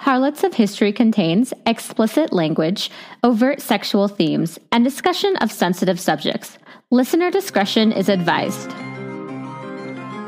Harlots of History contains explicit language, overt sexual themes, and discussion of sensitive subjects. Listener discretion is advised.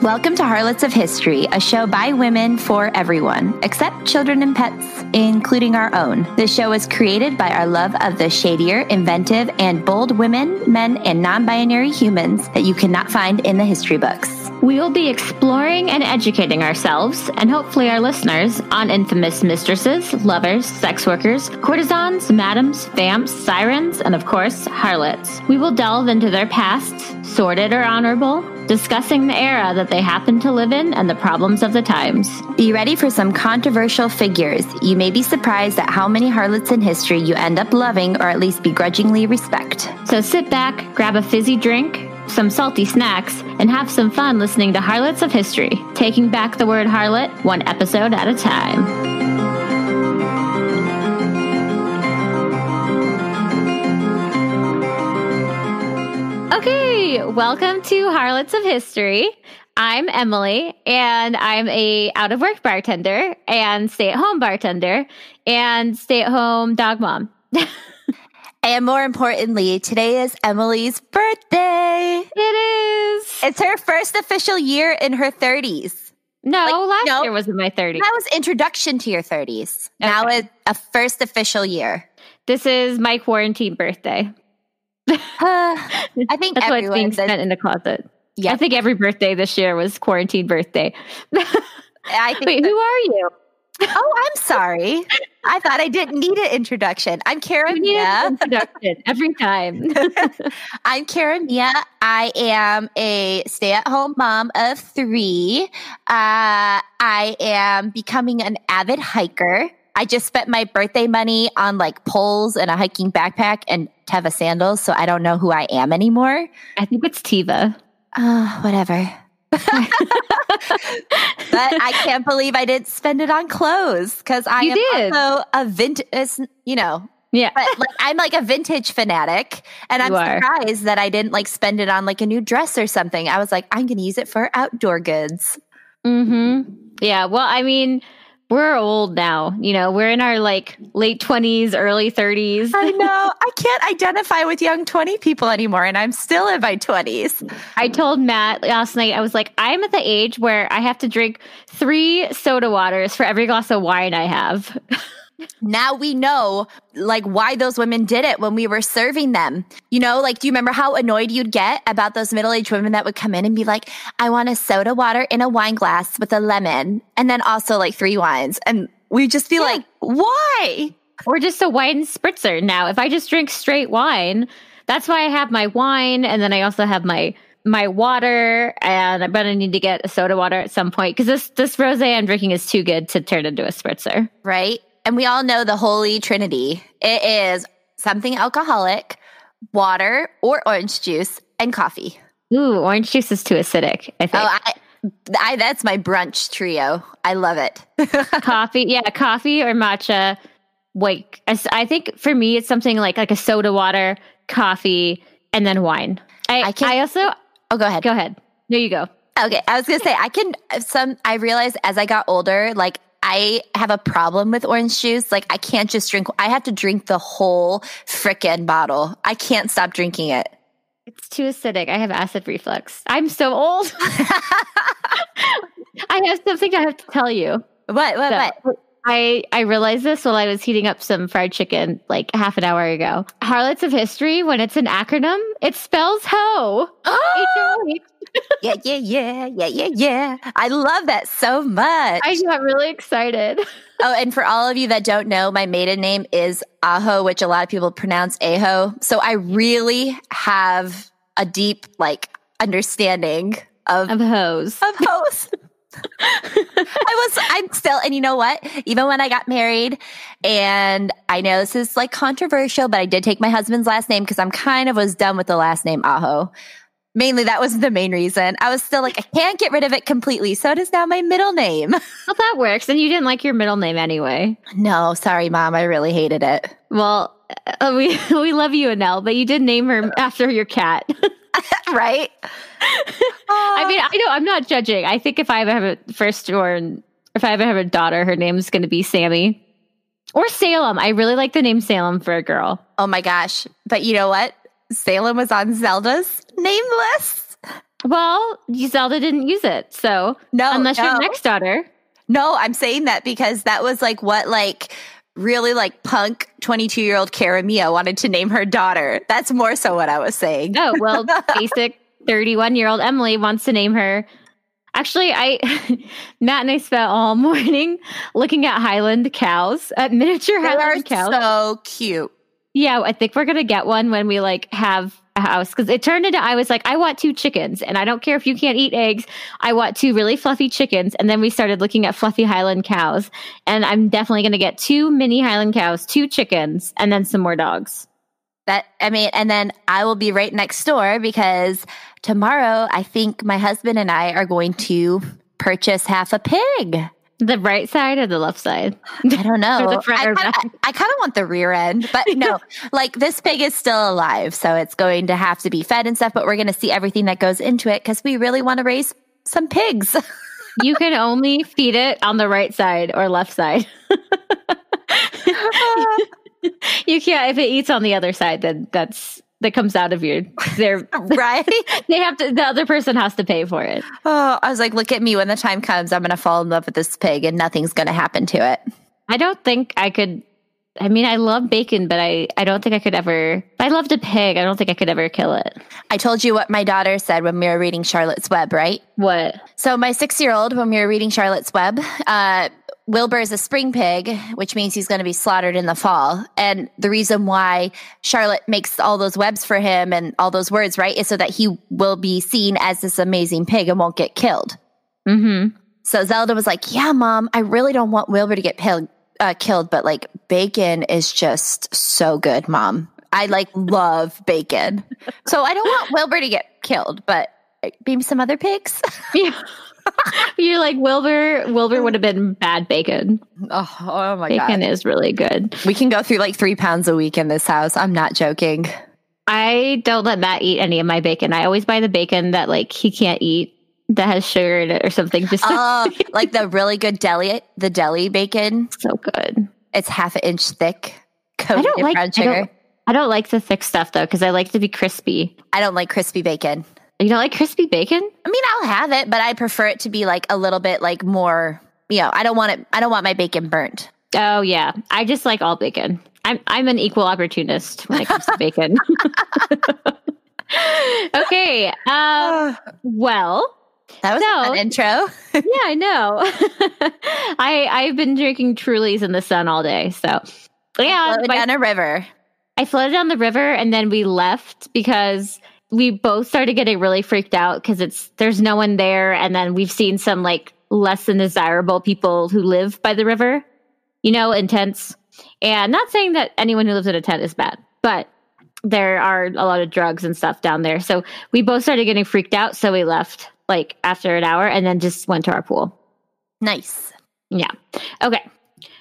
Welcome to Harlots of History, a show by women for everyone, except children and pets, including our own. This show is created by our love of the shadier, inventive, and bold women, men, and non binary humans that you cannot find in the history books. We will be exploring and educating ourselves, and hopefully our listeners, on infamous mistresses, lovers, sex workers, courtesans, madams, vamps, sirens, and of course, harlots. We will delve into their pasts, sordid or honorable, discussing the era that they happen to live in and the problems of the times. Be ready for some controversial figures. You may be surprised at how many harlots in history you end up loving or at least begrudgingly respect. So sit back, grab a fizzy drink, some salty snacks, and have some fun listening to Harlots of History, taking back the word harlot one episode at a time. Okay, welcome to Harlots of History. I'm Emily and I'm a out of work bartender and stay at home bartender and stay at home dog mom. And more importantly, today is Emily's birthday. It is. It's her first official year in her 30s. No, like, last no, year was in my 30s. That was introduction to your 30s. Okay. Now it's a first official year. This is my quarantine birthday. uh, I think that's why it's being spent in the closet. Yeah, I think every birthday this year was quarantine birthday. I think Wait, who are you? Oh, I'm sorry. I thought I didn't need an introduction. I'm Karen. you Mia. introduction every time. I'm Karen Mia. I am a stay-at-home mom of three. Uh, I am becoming an avid hiker. I just spent my birthday money on like poles and a hiking backpack and Teva sandals, so I don't know who I am anymore. I think it's Teva. Uh, whatever. but I can't believe I didn't spend it on clothes because I you am did. also a vintage, you know. Yeah. But like, I'm like a vintage fanatic and I'm surprised that I didn't like spend it on like a new dress or something. I was like, I'm going to use it for outdoor goods. Mm hmm. Yeah. Well, I mean, we're old now. You know, we're in our like late 20s, early 30s. I know. I can't identify with young 20 people anymore, and I'm still in my 20s. I told Matt last night, I was like, I'm at the age where I have to drink three soda waters for every glass of wine I have. now we know like why those women did it when we were serving them. You know, like do you remember how annoyed you'd get about those middle-aged women that would come in and be like, "I want a soda water in a wine glass with a lemon and then also like three wines." And we'd just be yeah. like, "Why?" Or just a wine spritzer. Now, if I just drink straight wine, that's why I have my wine and then I also have my my water and I'm gonna need to get a soda water at some point because this this rosé I'm drinking is too good to turn into a spritzer. Right and we all know the holy trinity. It is something alcoholic, water or orange juice, and coffee. Ooh, orange juice is too acidic. I think. Oh, I, I that's my brunch trio. I love it. coffee, yeah, coffee or matcha. Wait, I, I, think for me it's something like like a soda water, coffee, and then wine. I, I, can, I also. Oh, go ahead. Go ahead. There you go. Okay, I was gonna say I can. Some I realized as I got older, like I have a problem with orange juice. Like I can't just drink, I have to drink the whole frickin' bottle. I can't stop drinking it. It's too acidic. I have acid reflux. I'm so old. I have something I have to tell you. What, what, so, what? I, I realized this while I was heating up some fried chicken like half an hour ago. Harlots of History, when it's an acronym, it spells ho. Oh! Yeah, yeah, yeah, yeah, yeah, yeah. I love that so much. I got really excited. oh, and for all of you that don't know, my maiden name is Aho, which a lot of people pronounce Aho. So I really have a deep like understanding of of hoes. Of hoes. I was, I'm still, and you know what? Even when I got married, and I know this is like controversial, but I did take my husband's last name because I'm kind of was done with the last name Aho. Mainly, that was the main reason. I was still like, I can't get rid of it completely. So it is now my middle name. Well, that works. And you didn't like your middle name anyway. No, sorry, mom. I really hated it. Well, uh, we we love you, Anel, but you did name her after your cat. right? I mean, I know I'm not judging. I think if I ever have a firstborn, if I ever have a daughter, her name's going to be Sammy or Salem. I really like the name Salem for a girl. Oh my gosh. But you know what? Salem was on Zelda's name list. Well, Zelda didn't use it. So, No, unless no. your next daughter. No, I'm saying that because that was like what like really like punk 22 year old Cara Mia wanted to name her daughter. That's more so what I was saying. Oh, well, basic 31 year old Emily wants to name her. Actually, I, Matt and I spent all morning looking at Highland cows, at miniature They Highland cows. so cute. Yeah, I think we're gonna get one when we like have house because it turned into I was like, I want two chickens, and I don't care if you can't eat eggs. I want two really fluffy chickens, and then we started looking at fluffy Highland cows, and I'm definitely gonna get two mini Highland cows, two chickens, and then some more dogs. That I mean, and then I will be right next door because tomorrow I think my husband and I are going to purchase half a pig. The right side or the left side? I don't know. The front I or kinda. I, I kinda want the rear end, but no, like this pig is still alive, so it's going to have to be fed and stuff. But we're going to see everything that goes into it because we really want to raise some pigs. you can only feed it on the right side or left side. you can't if it eats on the other side, then that's that comes out of your they're right? they have to the other person has to pay for it. Oh, I was like, look at me. When the time comes, I'm going to fall in love with this pig, and nothing's going to happen to it. I don't think I could I mean I love bacon, but I I don't think I could ever I loved a pig, I don't think I could ever kill it. I told you what my daughter said when we were reading Charlotte's Web, right? What? So my six year old, when we were reading Charlotte's Web, uh, Wilbur is a spring pig, which means he's going to be slaughtered in the fall. And the reason why Charlotte makes all those webs for him and all those words, right, is so that he will be seen as this amazing pig and won't get killed. Mm-hmm. So Zelda was like, "Yeah, mom, I really don't want Wilbur to get pil- uh, killed, but like bacon is just so good, mom. I like love bacon, so I don't want Wilbur to get killed, but uh, maybe some other pigs." Yeah. You're like Wilbur. Wilbur would have been bad bacon. oh, oh my Bacon is really good. We can go through like three pounds a week in this house. I'm not joking. I don't let Matt eat any of my bacon. I always buy the bacon that like he can't eat that has sugar in it or something. Just Oh, like the really good deli, the deli bacon. so good. It's half an inch thick, I coated don't like. brown I sugar. don't, I don't like the thick stuff though because I like to be crispy. I don't like crispy bacon. You don't like crispy bacon? I mean, I'll have it, but I prefer it to be like a little bit like more. You know, I don't want it. I don't want my bacon burnt. Oh yeah, I just like all bacon. I'm I'm an equal opportunist when it comes to bacon. okay. Um. Well. That was So- an intro. Yeah, I know. I I've been drinking Trulies in the sun all day. So yeah, Floated my- down a river. I floated down the river and then we left because we both started getting really freaked out because it's there's no one there and then we've seen some like less than desirable people who live by the river, you know, in tents. And not saying that anyone who lives in a tent is bad, but there are a lot of drugs and stuff down there. So we both started getting freaked out, so we left like after an hour and then just went to our pool. Nice. Yeah. Okay.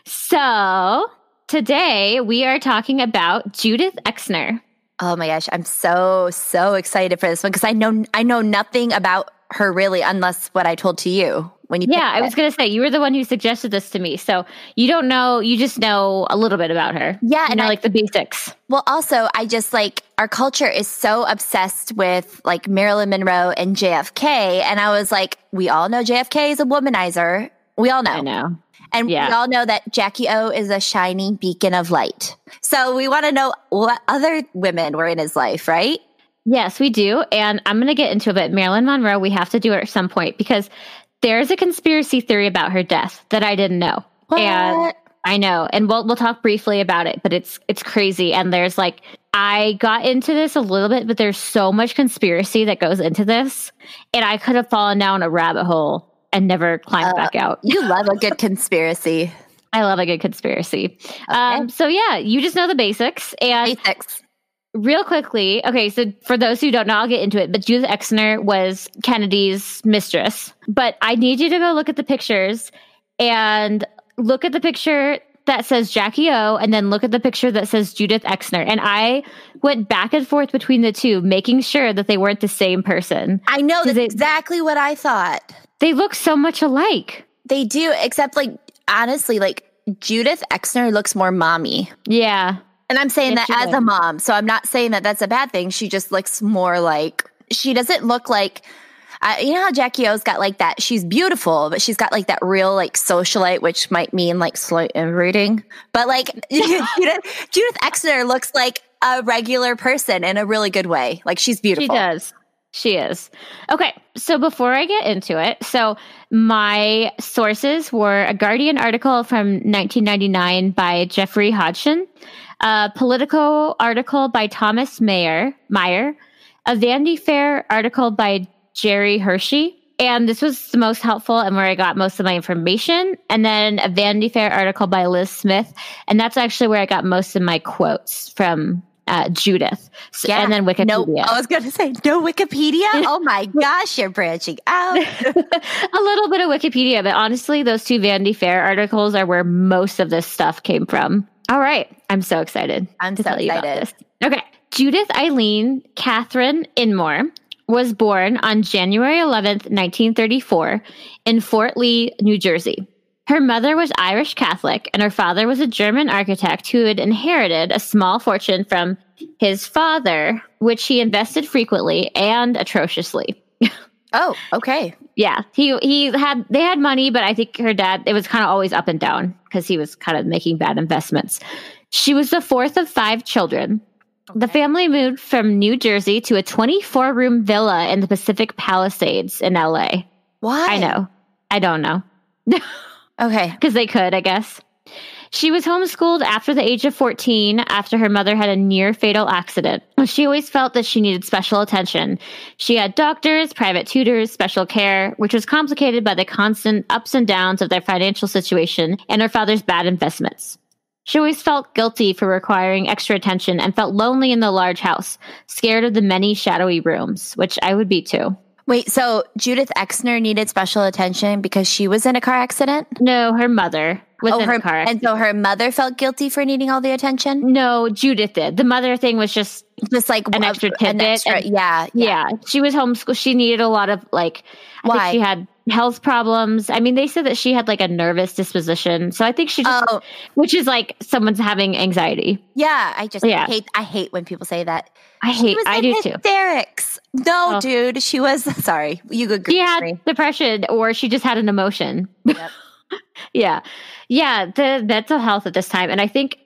So today we are talking about Judith Exner. Oh my gosh, I'm so so excited for this one because I know I know nothing about her really, unless what I told to you when you. Yeah, I was going to say you were the one who suggested this to me. So you don't know, you just know a little bit about her. Yeah, You and know, I- like the basics. Well, also, I just like our culture is so obsessed with like Marilyn Monroe and JFK. And I was like, we all know JFK is a womanizer. We all know. I know. And we all know that Jackie O is a shining beacon of light. So we want to know what other women were in his life, right? Yes, we do. And I'm going to get into it. But Marilyn Monroe, we have to do it at some point because there's a conspiracy theory about her death that I didn't know. And What? I know, and we'll we'll talk briefly about it, but it's it's crazy. And there's like I got into this a little bit, but there's so much conspiracy that goes into this, and I could have fallen down a rabbit hole and never climbed Uh, back out. You love a good conspiracy. I love a good conspiracy. Um, so yeah, you just know the basics. And Basics. real quickly, okay, so for those who don't know, I'll get into it. But Judith Exner was Kennedy's mistress. But I need you to go look at the pictures and look at the picture that says Jackie O and then look at the picture that says Judith Exner. And I went back and forth between the two, making sure that they weren't the same person. I know that's it- exactly what I thought. They look so much alike. They do, except like honestly, like Judith Exner looks more mommy. Yeah. And I'm saying Yeah, that as a mom. So I'm not saying that that's a bad thing. She just looks more like she doesn't look like uh, you know how Jackie O's got like that. She's beautiful, but she's got like that real like socialite, which might mean like slight inbreeding. But like Judith, Judith Exner looks like a regular person in a really good way. Like she's beautiful. She does. She is. Okay, so before I get into it, so my sources were a Guardian article from 1999 by Jeffrey Hodgson, a Politico article by Thomas Mayer, Meyer, a Vanity Fair article by Jerry Hershey, and this was the most helpful and where I got most of my information, and then a Vanity Fair article by Liz Smith, and that's actually where I got most of my quotes from uh, Judith, So- Yeah. and then Wikipedia. No, I was going to say no Wikipedia. Oh my gosh, you're branching out. a little bit of Wikipedia, but honestly, those two Vanity Fair articles are where most of this stuff came from. All right. I'm so excited. I'm so tell you about excited. Okay. Judith Eileen Catherine Immoor was born on January 11th, 1934, in Fort Lee, New Jersey. Her mother was Irish Catholic, and her father was a German architect who had inherited a small fortune from his father, which he invested frequently and atrociously. Oh, okay. Yeah, he he had they had money, but I think her dad it was kind of always up and down because he was kind of making bad investments. She was the fourth of five children. The family moved from New Jersey to a 24 room villa in the Pacific Palisades in LA. Why? I know. I don't know. Okay. Because they could, I guess. She was homeschooled after the age of 14 after her mother had a near fatal accident. She always felt that she needed special attention. She had doctors, private tutors, special care, which was complicated by the constant ups and downs of their financial situation and her father's bad investments. She always felt guilty for requiring extra attention and felt lonely in the large house, scared of the many shadowy rooms, which I would be too. Wait, so Judith Exner needed special attention because she was in a car accident? No, her mother was oh, in her, a car. and so her mother felt guilty for needing all the attention? no, Judith did. The mother thing was just Just like An extra tidbit and- yeah, yeah. she was homeschooled. She needed a lot of like, I Why? think she had health problems. I mean, they said that she had like a nervous disposition. So I think she just, Oh, which is like someone's having anxiety. yeah. I just Yeah. hate. I hate when people say that. I She hate, was I do too. hysterics. No, Oh. dude, she was. Sorry, you agree. She had me. depression or she just had an emotion. Yep. yeah. Yeah. The mental health at this time. And I think,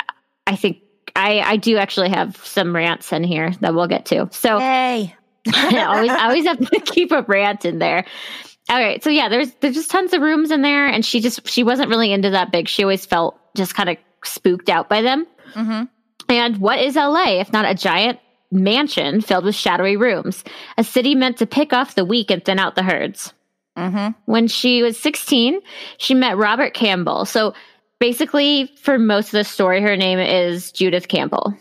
I think I, I do actually have some rants in here that we'll get to. So Hey, I always I always have to keep a rant in there. All right, so yeah, there's there's just tons of rooms in there, and she just she wasn't really into that big. She always felt just kind of spooked out by them. Mhm. And what is LA if not a giant mansion filled with shadowy rooms? A city meant to pick off the weak and thin out the herds. hmm When she was 16, she met Robert Campbell. So basically, for most of the story, her name is Judith Campbell.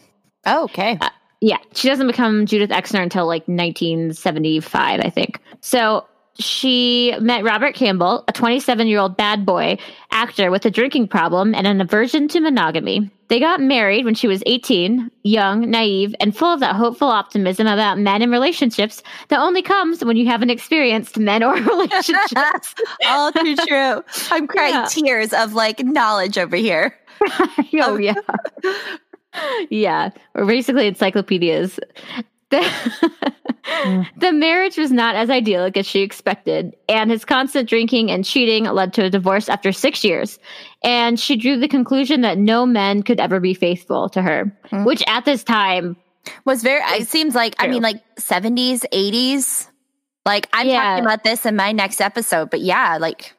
Oh, okay. Yeah, she doesn't become Judith Exner until like 1975, I think. So she met Robert Campbell, a 27 year old bad boy actor with a drinking problem and an aversion to monogamy. They got married when she was 18, young, naive, and full of that hopeful optimism about men and relationships that only comes when you haven't experienced men or relationships. All too true. I'm crying Yeah. tears of like knowledge over here. oh yeah yeah or basically encyclopedias the, the marriage was not as idyllic as she expected and his constant drinking and cheating led to a divorce after six years and she drew the conclusion that no men could ever be faithful to her Mm. which at this time Was very. It seems like I mean, like 70s, 80s. Like I'm Yeah. talking about this in my next episode, but yeah, like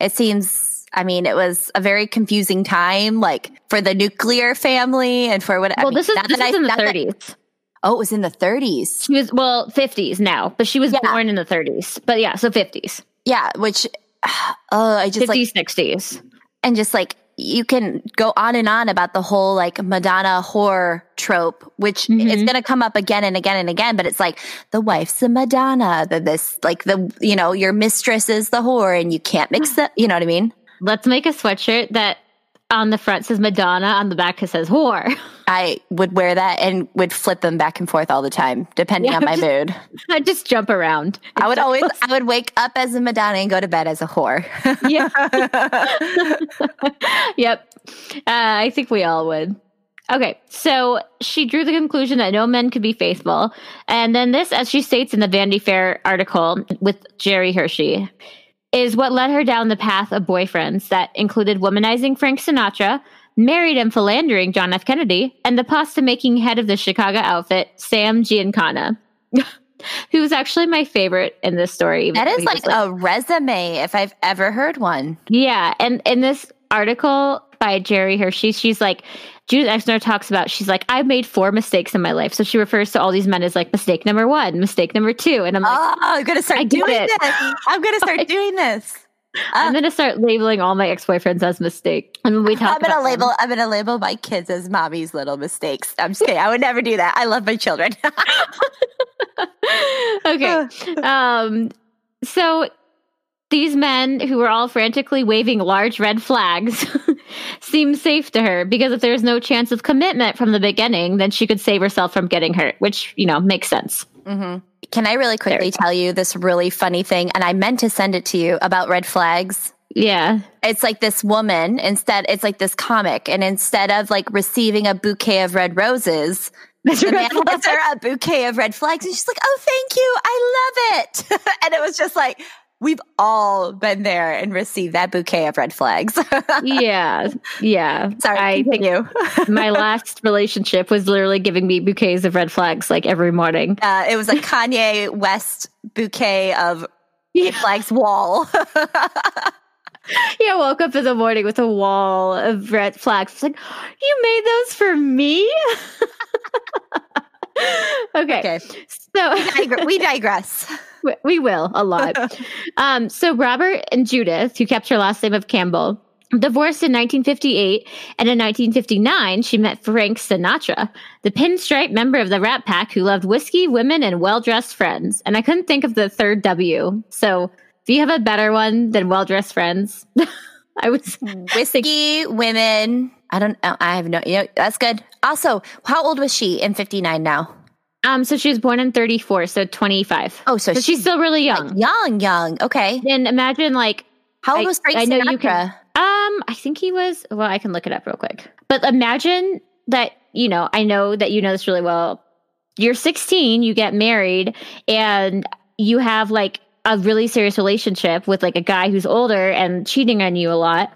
it seems. I mean, it was a very confusing time, like for the nuclear family and for what. I well mean, this is not this that is I- in the not that- 30s oh, it was in the 30s. she was well 50s now but she was Yeah. born in the 30s but yeah so 50s Yeah, which. Oh, I just 50s like 60s and just like you can go on and on about the whole like Madonna whore trope, which is Mhm. going to come up again and again and again. But it's like the wife's a Madonna, the this like the you know your mistress is the whore, and you can't mix the you know what I mean? Let's make a sweatshirt that on the front says Madonna, on the back it says whore. I would wear that and would flip them back and forth all the time, depending Yeah, on my just- mood. I just jump around. I would always, I would wake up as a Madonna and go to bed as a whore. Yeah. yep. Uh, I think we all would. Okay, so she drew the conclusion that no men could be faithful. And then this, as she states in the Vanity Fair article with Jerry Hershey, is what led her down the path of boyfriends that included womanizing Frank Sinatra, married and philandering John F. Kennedy, and the pasta making head of the Chicago outfit, Sam Giancana. Who was actually my favorite in this story. That is that though is he like a resume if I've ever heard one. yeah, and in this article by Jerry Hershey, she's like, Judith Exner talks about, she's like, I've made four mistakes in my life. So she refers to all these men as like mistake number one, mistake number two. And I'm like, Oh, I'm gonna start doing it. this. I'm gonna start doing this. I'm going to start labeling all my ex boyfriends as mistake. And when we talk I'm gonna about them- label. I'm gonna label my kids as mommy's little mistakes. I'm just kidding. I would never do that. I love my children. okay. Um, so these men who were all frantically waving large red flags seemed safe to her because if there's no chance of commitment from the beginning, then she could save herself from getting hurt, which, you know, makes sense. hmm Can I really quickly tell you this really funny thing? And I meant to send it to you about red flags. Yeah. It's like this woman instead. It's like this comic, and instead of like receiving a bouquet of red roses, the man hands her a bouquet of red flags, and she's like, "Oh, thank you, I love it." and it was just like we've all been there and received that bouquet of red flags. yeah. Yeah. Sorry, I continue. my last relationship was literally giving me bouquets of red flags like every morning. Uh, it was a Kanye West bouquet of red flags wall. Yeah, I woke up in the morning with a wall of red flags. It's like, you made those for me? okay. okay, So Digre- we digress. We- will a lot. um, so Robert and Judith, who kept her last name of Campbell, divorced in 1958, and in 1959 she met Frank Sinatra, the pinstripe member of the Rat Pack who loved whiskey, women, and well-dressed friends. And I couldn't think of the third W. So, do you have a better one than well-dressed friends? I was Whiskey, women. I don't. I have no. You know, that's good. Also, how old was she in '59 now? Um. So she was born in 34, so 25. Oh, so, So she's still really young. young, young. Okay. And imagine like How old I- was Frank I know Sinatra? you can- Um, I think he was. Well, I can look it up real quick. But imagine that you know. I know that you know this really well. You're 16, you get married, and you have like a really serious relationship with like a guy who's older and cheating on you a lot.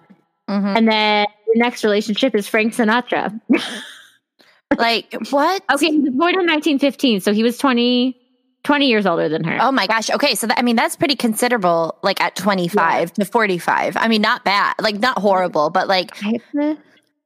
Mhm. And then your next relationship is Frank Sinatra. Like what? okay, he was born in 1915, so he was 20, 20 years older than her. Oh my gosh. Okay, so that, I mean that's pretty considerable. Like at 25 to 45. I mean, not bad. Like not horrible, but like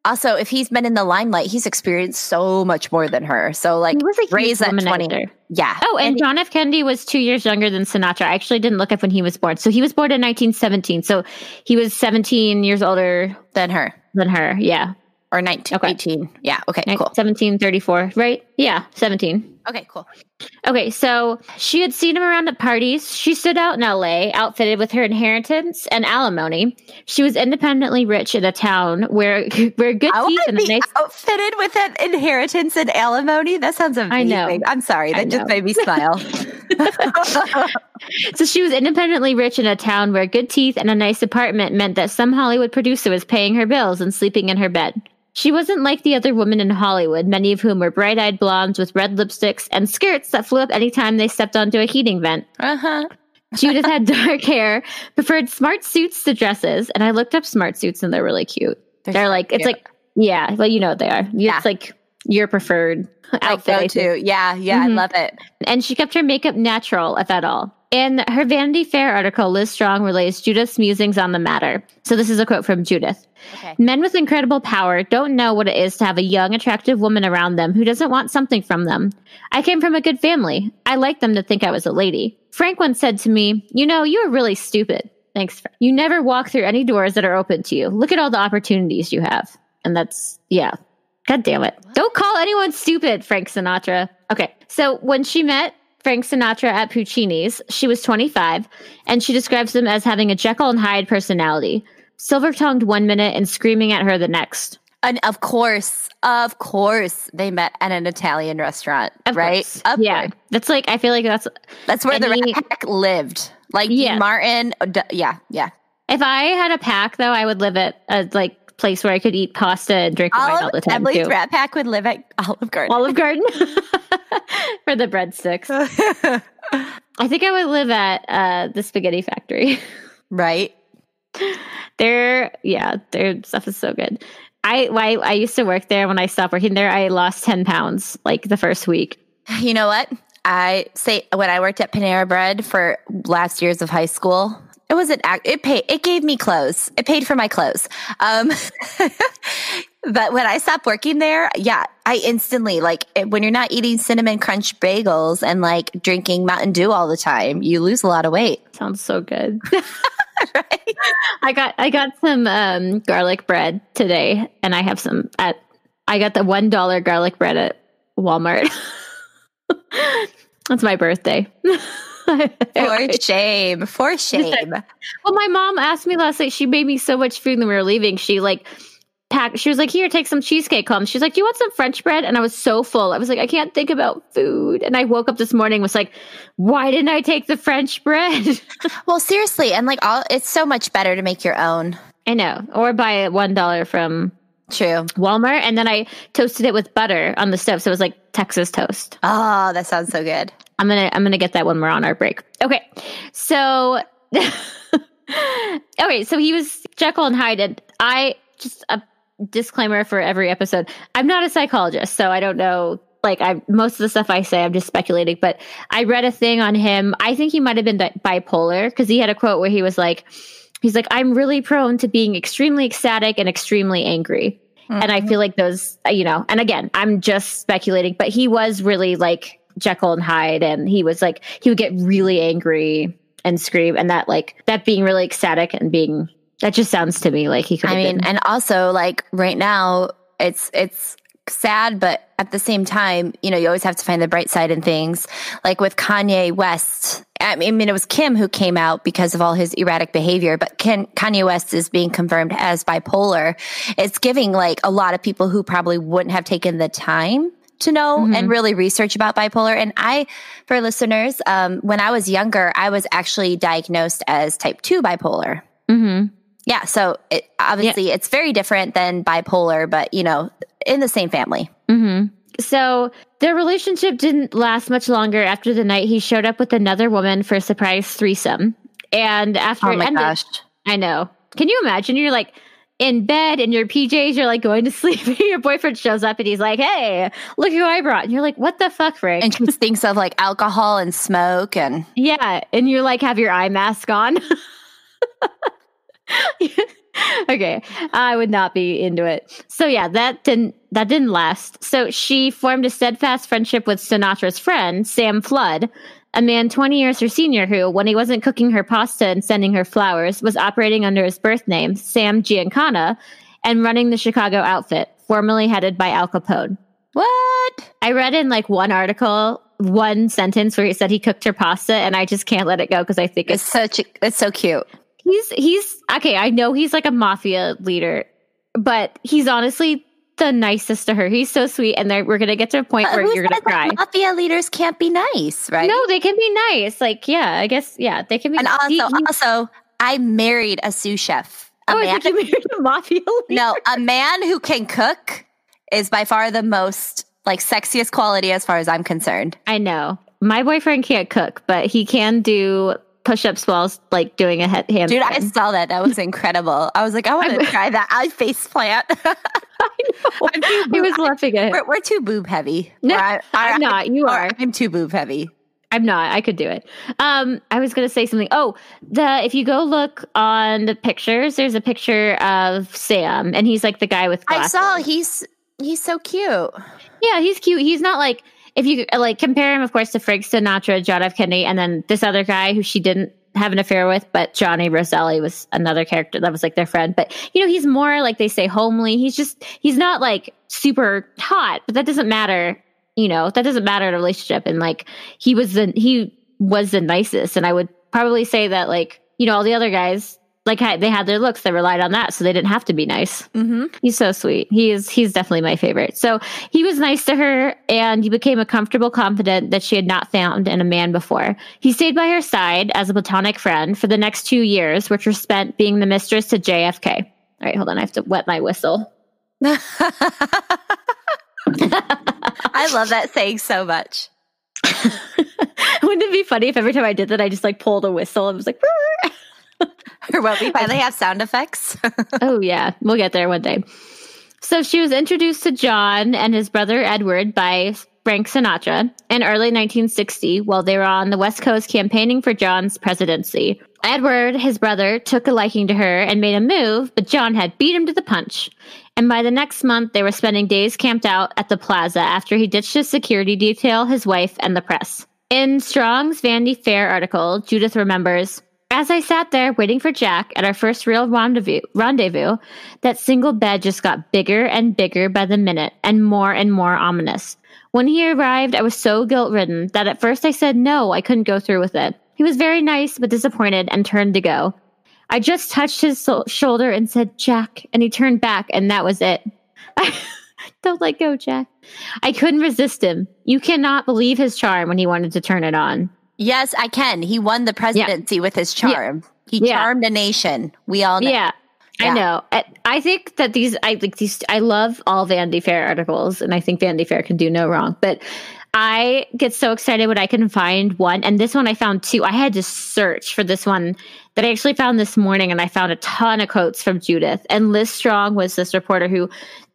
also if he's been in the limelight, he's experienced so much more than her. So like he was huge raise that 20. Yeah. Oh, and John F. Kennedy was two years younger than Sinatra. I actually didn't look up when he was born. So he was born in 1917. So he was 17 years older than her than her. Yeah. Or 19, Okay. 18. Yeah. Okay. Cool. 17, 34, right? Yeah, 17. Okay. Cool. Okay, so she had seen him around at parties. She stood out in LA, outfitted with her inheritance and alimony. She was independently rich in a town where where good I teeth and a be nice outfitted with an inheritance and alimony. That sounds amazing. I know. I'm sorry. That just made me smile. So she was independently rich in a town where good teeth and a nice apartment meant that some Hollywood producer was paying her bills and sleeping in her bed. She wasn't like the other women in Hollywood, many of whom were bright eyed blondes with red lipsticks and skirts that flew up anytime they stepped onto a heating vent. uh huh. Judith had dark hair, preferred smart suits to dresses, and I looked up smart suits and they're really cute. They're, like, it's like, yeah, well, you know what they are. Yeah. It's like your preferred outfit. I go-to. Yeah. Yeah. Mhm. I love it. and she kept her makeup natural, if at all. In her Vanity Fair article, Liz Strong relays Judith's musings on the matter. So this is a quote from Judith. Okay. Men with incredible power don't know what it is to have a young, attractive woman around them who doesn't want something from them. I came from a good family. I like them to think I was a lady. Frank once said to me, You know, you are really stupid. Thanks. Frank. You never walk through any doors that are open to you. Look at all the opportunities you have. And that's, yeah. God damn it. Don't call anyone stupid, Frank Sinatra. Okay. So when she met Frank Sinatra at Puccini's, she was 25, and she describes him as having a Jekyll and Hyde personality silver tongued one minute and screaming at her the next. And of course, of course, they met at an Italian restaurant, Of right? yeah, that's like I feel like that's That's where the Any- Rat Pack lived. Like Yeah. Martin. uh, Yeah, yeah. if I had a pack though, I would live at a like place where I could eat pasta and drink wine all Olive, the time Emily's too. Rat Pack would live at Olive Garden. Olive Garden for the breadsticks. I think I would live at uh, the spaghetti factory. right? their yeah, their stuff is so good. I, I I used to work there. When I stopped working there, I lost ten pounds like the first week. You know what? I say when I worked at Panera Bread for last years of high school, it was an act. It paid. It gave me clothes. It paid for my clothes. Um, but when I stopped working there, yeah, I instantly like when you're not eating cinnamon crunch bagels and like drinking Mountain Dew all the time, you lose a lot of weight. Sounds so good. right? I got I got some um, garlic bread today, and I have some at. I got the one dollar garlic bread at Walmart. That's my birthday. For shame. For shame. Well, my mom asked me last night. She made me so much food when we were leaving. She like packed. She was like, "Here, take some cheesecake home." She's like, "Do you want some French bread?" And I was so full. I was like, "I can't think about food." And I woke up this morning was like, "Why didn't I take the French bread?" Well, seriously, and like all, it's so much better to make your own. I know, or buy it one dollar from True. Walmart, and then I toasted it with butter on the stove, so it was like Texas toast. Oh, that sounds so good. I'm gonna I'm gonna get that when we're on our break. Okay, so okay, so he was Jekyll and Hyde, and I just a disclaimer for every episode. I'm not a psychologist, so I don't know. Like I, most of the stuff I say, I'm just speculating. But I read a thing on him. I think he might have been bi- bipolar because he had a quote where he was like, "He's like, I'm really prone to being extremely ecstatic and extremely angry." And I mm-hmm. feel like those, you know, and again, I'm just speculating, but he was really like Jekyll and Hyde, and he was like, he would get really angry and scream, and that, like, that being really ecstatic and being, that just sounds to me like he could I mean, been. and also like right now, it's it's sad, but at the same time, you know, you always have to find the bright side in things. Like with Kanye West, I mean, I mean, it was Kim who came out because of all his erratic behavior, but Ken, Kanye West is being confirmed as bipolar. It's giving like a lot of people who probably wouldn't have taken the time to know Mhm. and really research about bipolar. And I, for listeners, um, when I was younger, I was actually diagnosed as type two bipolar. hmm Yeah, so it, obviously it's very different than bipolar, but you know, in the same family. hmm So their relationship didn't last much longer after the night he showed up with another woman for a surprise threesome. And after Oh it my ended, gosh. I know. Can you imagine? You're like in bed in your PJs, you're like going to sleep, and your boyfriend shows up and he's like, Hey, look who I brought. And you're like, What the fuck, Frank? And she thinks of like alcohol and smoke and yeah. And you're like, have your eye mask on. okay. I would not be into it. So yeah, that didn't that didn't last. So she formed a steadfast friendship with Sinatra's friend, Sam Flood, a man 20 years her senior who, when he wasn't cooking her pasta and sending her flowers, was operating under his birth name, Sam Giancana, and running the Chicago outfit, formerly headed by Al Capone. what? I read in like one article, one sentence where he said he cooked her pasta, and I just can't let it go because I think It's it's such a, it's so cute. he's he's okay. I know he's like a mafia leader, but he's honestly the nicest to her. He's so sweet, and we're gonna get to a point where you're gonna cry. Mafia leaders can't be nice, right? No, they can be nice. Like, yeah, I guess, yeah, they can be. And also, he- he- also, I married a sous chef. A oh, I think you married a mafia leader. no, a man who can cook is by far the most like sexiest quality as far as I'm concerned. I know my boyfriend can't cook, but he can do push-ups while like doing a head hand. Dude, I saw that. That was incredible. I was like, I want to try that. I face plant. He was laughing at. we're, we're too boob heavy. No, I, I'm not. You are. I'm too boob heavy. I'm not. I could do it. Um, I was gonna say something. Oh, the if you go look on the pictures, there's a picture of Sam, and he's like the guy with I saw he's he's so cute. Yeah, he's cute. He's not like if you like compare him, of course, to Frank Sinatra, John F. Kennedy, and then this other guy who she didn't have an affair with, but Johnny Roselli was another character that was like their friend. But you know, he's more like they say homely. He's just he's not like super hot, but that doesn't matter. You know, that doesn't matter in a relationship. And like he was the he was the nicest, and I would probably say that like you know all the other guys like they had their looks they relied on that so they didn't have to be nice. Mm-hmm. he's so sweet. He is he's definitely my favorite. So he was nice to her and he became a comfortable confidant that she had not found in a man before. He stayed by her side as a platonic friend for the next two years which were spent being the mistress to jfk all right hold on i have to wet my whistle. I love that saying so much. wouldn't it be funny if every time i did that i just like pulled a whistle and was like Or will we finally have sound effects? oh yeah, we'll get there one day. So she was introduced to John and his brother Edward by Frank Sinatra in early 1960 while they were on the West Coast campaigning for John's presidency. Edward, his brother, took a liking to her and made a move, but John had beat him to the punch. And by the next month, they were spending days camped out at the plaza after he ditched his security detail, his wife, and the press. In Strong's Vanity Fair article, Judith remembers, as I sat there waiting for Jack at our first real rendezvous, rendezvous, that single bed just got bigger and bigger by the minute and more and more ominous. When he arrived, I was so guilt ridden that at first I said no, I couldn't go through with it. He was very nice but disappointed and turned to go. I just touched his so- shoulder and said, Jack, and he turned back, and that was it. Don't let go, Jack. I couldn't resist him. You cannot believe his charm when he wanted to turn it on. Yes, I can. He won the presidency with his charm. He Yeah. charmed a nation. We all know. Yeah. Yeah. I know. I, I think that these, I like these, I love all Vanity Fair articles, and I think Vanity Fair can do no wrong. But I get so excited when I can find one, and this one I found two. I had to search for this one that I actually found this morning, and I found a ton of quotes from Judith. And Liz Strong was this reporter who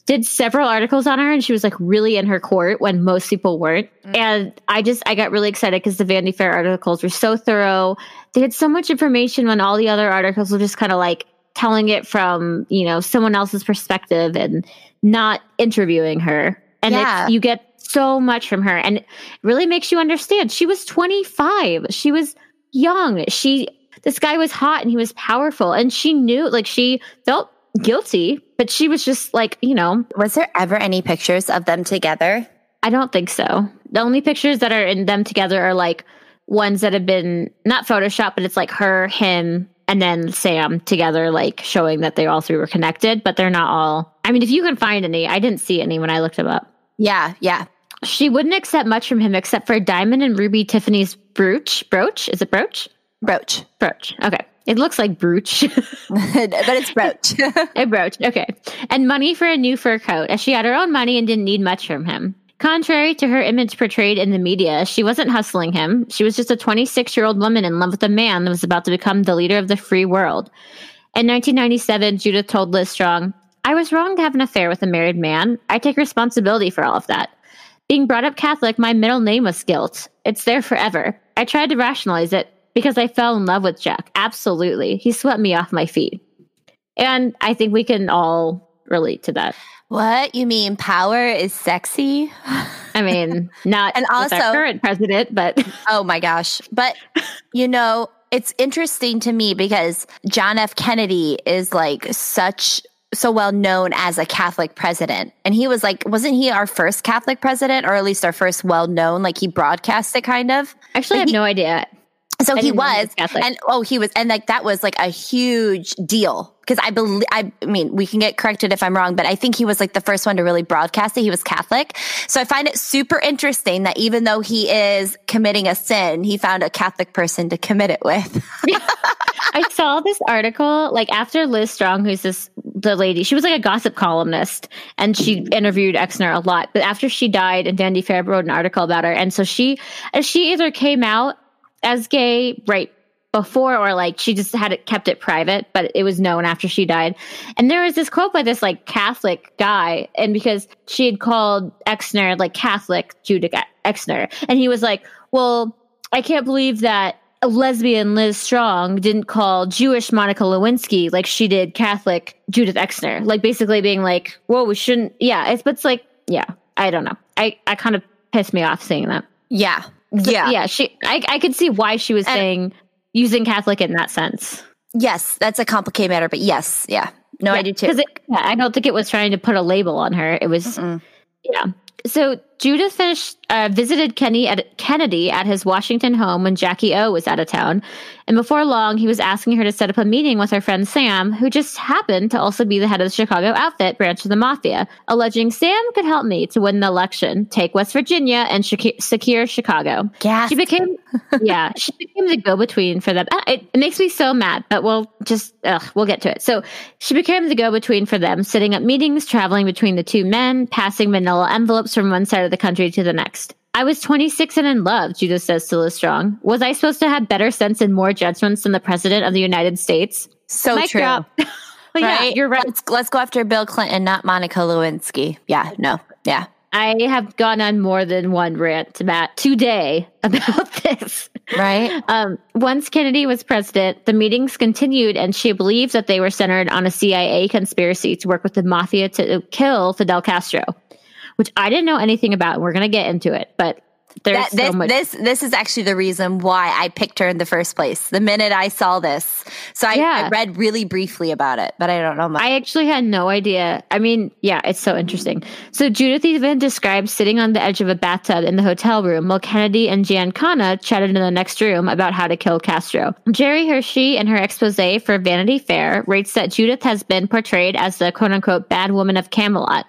did several articles on her, and she was like really in her court when most people weren't. Mm. And I just, I got really excited because the Vanity Fair articles were so thorough. They had so much information when all the other articles were just kind of like telling it from you know someone else's perspective and not interviewing her and Yeah. it's, you get so much from her and it really makes you understand she was 25 she was young she this guy was hot and he was powerful and she knew like she felt guilty but she was just like you know. Was there ever any pictures of them together? i don't think so. The only pictures that are in them together are like ones that have been not photoshopped but it's like her him and then sam together like showing that they all three were connected but they're not all. I mean if you can find any i didn't see any when i looked them up. Yeah, yeah. she wouldn't accept much from him except for a diamond and ruby tiffany's brooch brooch? Is it brooch? Brooch. brooch. Okay it looks like brooch but it's brooch. a brooch. Okay. And money for a new fur coat, as she had her own money and didn't need much from him. Contrary to her image portrayed in the media, she wasn't hustling him. She was just a 26 year old woman in love with a man that was about to become the leader of the free world. In 1997, Judith told Liz Strong, I was wrong to have an affair with a married man. I take responsibility for all of that. Being brought up Catholic, my middle name was guilt. It's there forever. I tried to rationalize it because I fell in love with Jack. Absolutely. He swept me off my feet. And I think we can all relate to that. what? You mean power is sexy? I mean, not And also- current president, but Oh my gosh. But, you know, it's interesting to me because John F. Kennedy is like such, so well known as a Catholic president. And he was like, wasn't he our first Catholic president or at least our first well known? Like he broadcast it kind of. actually, I have he- no idea. So he was, Catholic. and oh, he was, and like that was like a huge deal because I believe, I mean, we can get corrected if I'm wrong, but I think he was like the first one to really broadcast it. He was Catholic, so I find it super interesting that even though he is committing a sin, he found a Catholic person to commit it with. I saw this article like after Liz Strong, who's this the lady, she was like a gossip columnist and she interviewed Exner a lot. But after she died, and Vanity Fair wrote an article about her, and so she, and she either came out as gay right before or like she just had it kept it private, but it was known after she died. And there was this quote by this like Catholic guy, and because she had called Exner like Catholic Judith Exner, and he was like, "Well, I can't believe that." A lesbian Liz Strong didn't call Jewish Monica Lewinsky like she did Catholic Judith Exner. Like basically being like, whoa, we shouldn't. Yeah, it's but it's like, yeah, I don't know. I I kind of pissed me off seeing that. yeah, yeah, yeah. She, I, I could see why she was And- saying using Catholic in that sense. yes. That's a complicated matter, but yes, yeah. No, I do too. Because yeah, I don't think it was trying to put a label on her. It was, Mm-mm. yeah. So Judith finished, uh, visited Kenny at, Kennedy at his Washington home when Jackie O was out of town. And before long, he was asking her to set up a meeting with her friend Sam, who just happened to also be the head of the Chicago outfit branch of the mafia, alleging Sam could help me to win the election, take West Virginia, and secure Chicago. Gasp. She became, yeah, she became the go-between for them. Uh, it, it, makes me so mad, but we'll just, ugh, we'll get to it. So she became the go-between for them, setting up meetings, traveling between the two men, passing manila envelopes from one side of the country to the next. I was 26 and in love, Judith says to Strong. Was I supposed to have better sense and more judgments than the president of the United States? So true. right? Yeah, you're right. Let's, let's go after Bill Clinton, not Monica Lewinsky. Yeah, no, yeah. I have gone on more than one rant, Matt, today about this. Right. Um, once Kennedy was president, the meetings continued, and she believed that they were centered on a CIA conspiracy to work with the mafia to kill Fidel Castro which I didn't know anything about. And We're going to get into it, but there's that, this, so much. This this is actually the reason why I picked her in the first place. The minute I saw this, so I, yeah. I, read really briefly about it, but I don't know much. I actually had no idea. I mean, yeah, it's so interesting. So Judith even describes sitting on the edge of a bathtub in the hotel room while Kennedy and Giancana chatted in the next room about how to kill Castro. Gerri Hirshey, in her expose for Vanity Fair, rates that Judith has been portrayed as the quote unquote bad woman of Camelot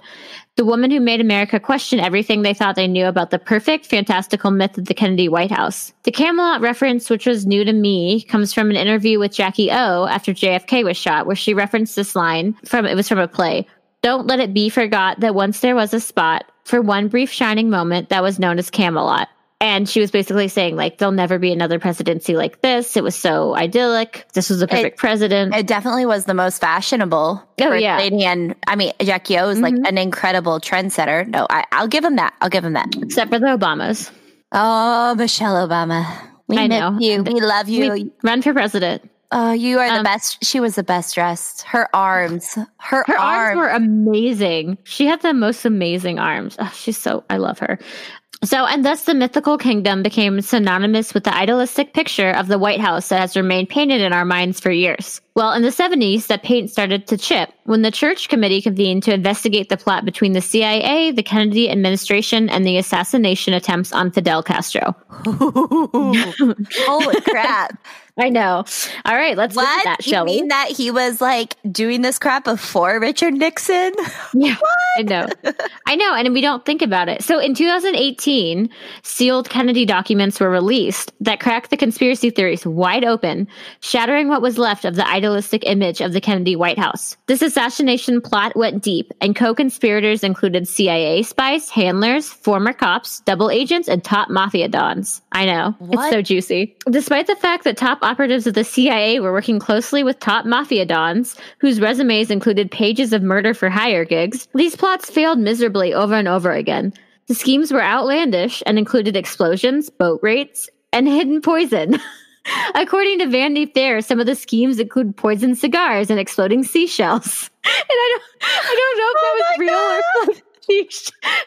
the woman who made America question everything they thought they knew about the perfect, fantastical myth of the Kennedy White House. The Camelot reference, which was new to me, comes from an interview with Jackie O after JFK was shot, where she referenced this line from it was from a play. Don't let it be forgot that once there was a spot for one brief shining moment that was known as Camelot. And she was basically saying, like, there'll never be another presidency like this. It was so idyllic. This was the perfect it, president. It definitely was the most fashionable. Oh, yeah. Lady. And I mean, Jackie O is mm-hmm. like an incredible trendsetter. No, I, will give him that. I'll give him that. Except for the Obamas. Oh, Michelle Obama. We I know. you. We love you. We run for president. Oh, you are the um, best. She was the best dressed. Her arms, her, her arms. arms were amazing. She had the most amazing arms. Oh, she's so, I love her. So, and thus the mythical kingdom became synonymous with the idealistic picture of the White House that has remained painted in our minds for years. Well, in the 70s, that paint started to chip when the Church Committee convened to investigate the plot between the CIA, the Kennedy administration, and the assassination attempts on Fidel Castro. Holy crap. I know. All right, let's what? get that, shall you mean we? that he was like doing this crap before Richard Nixon? Yeah, I know. I know, and we don't think about it. So in 2018, sealed Kennedy documents were released that cracked the conspiracy theories wide open, shattering what was left of the idealistic image of the Kennedy White House. This assassination plot went deep, and co-conspirators included CIA spies, handlers, former cops, double agents, and top mafia dons. I know. What? It's so juicy. Despite the fact that top operatives of the CIA were working closely with top mafia dons, whose resumes included pages of murder for hire gigs, these plots failed miserably over and over again. The schemes were outlandish and included explosions, boat raids, and hidden poison. According to Vanity Fair, some of the schemes include poisoned cigars and exploding seashells. And I don't, I don't know if oh that was real God. or like,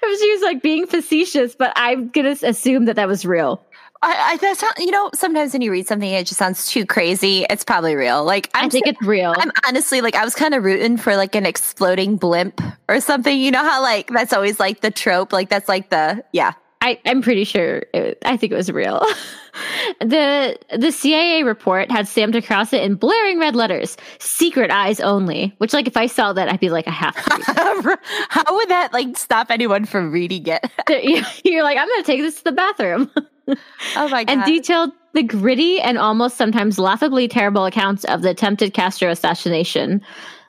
if she was like being facetious, but I'm gonna assume that that was real. I, I that's not, you know, sometimes when you read something, it just sounds too crazy. It's probably real. Like I'm, i think it's real. I'm honestly like I was kind of rooting for like an exploding blimp or something. You know how like that's always like the trope. Like that's like the yeah. I, I'm pretty sure. It, I think it was real. the The CIA report had stamped across it in blaring red letters: "Secret eyes only." Which, like, if I saw that, I'd be like, I have to. How would that like stop anyone from reading it? You're like, I'm going to take this to the bathroom. oh my god! And detailed the gritty and almost sometimes laughably terrible accounts of the attempted Castro assassination.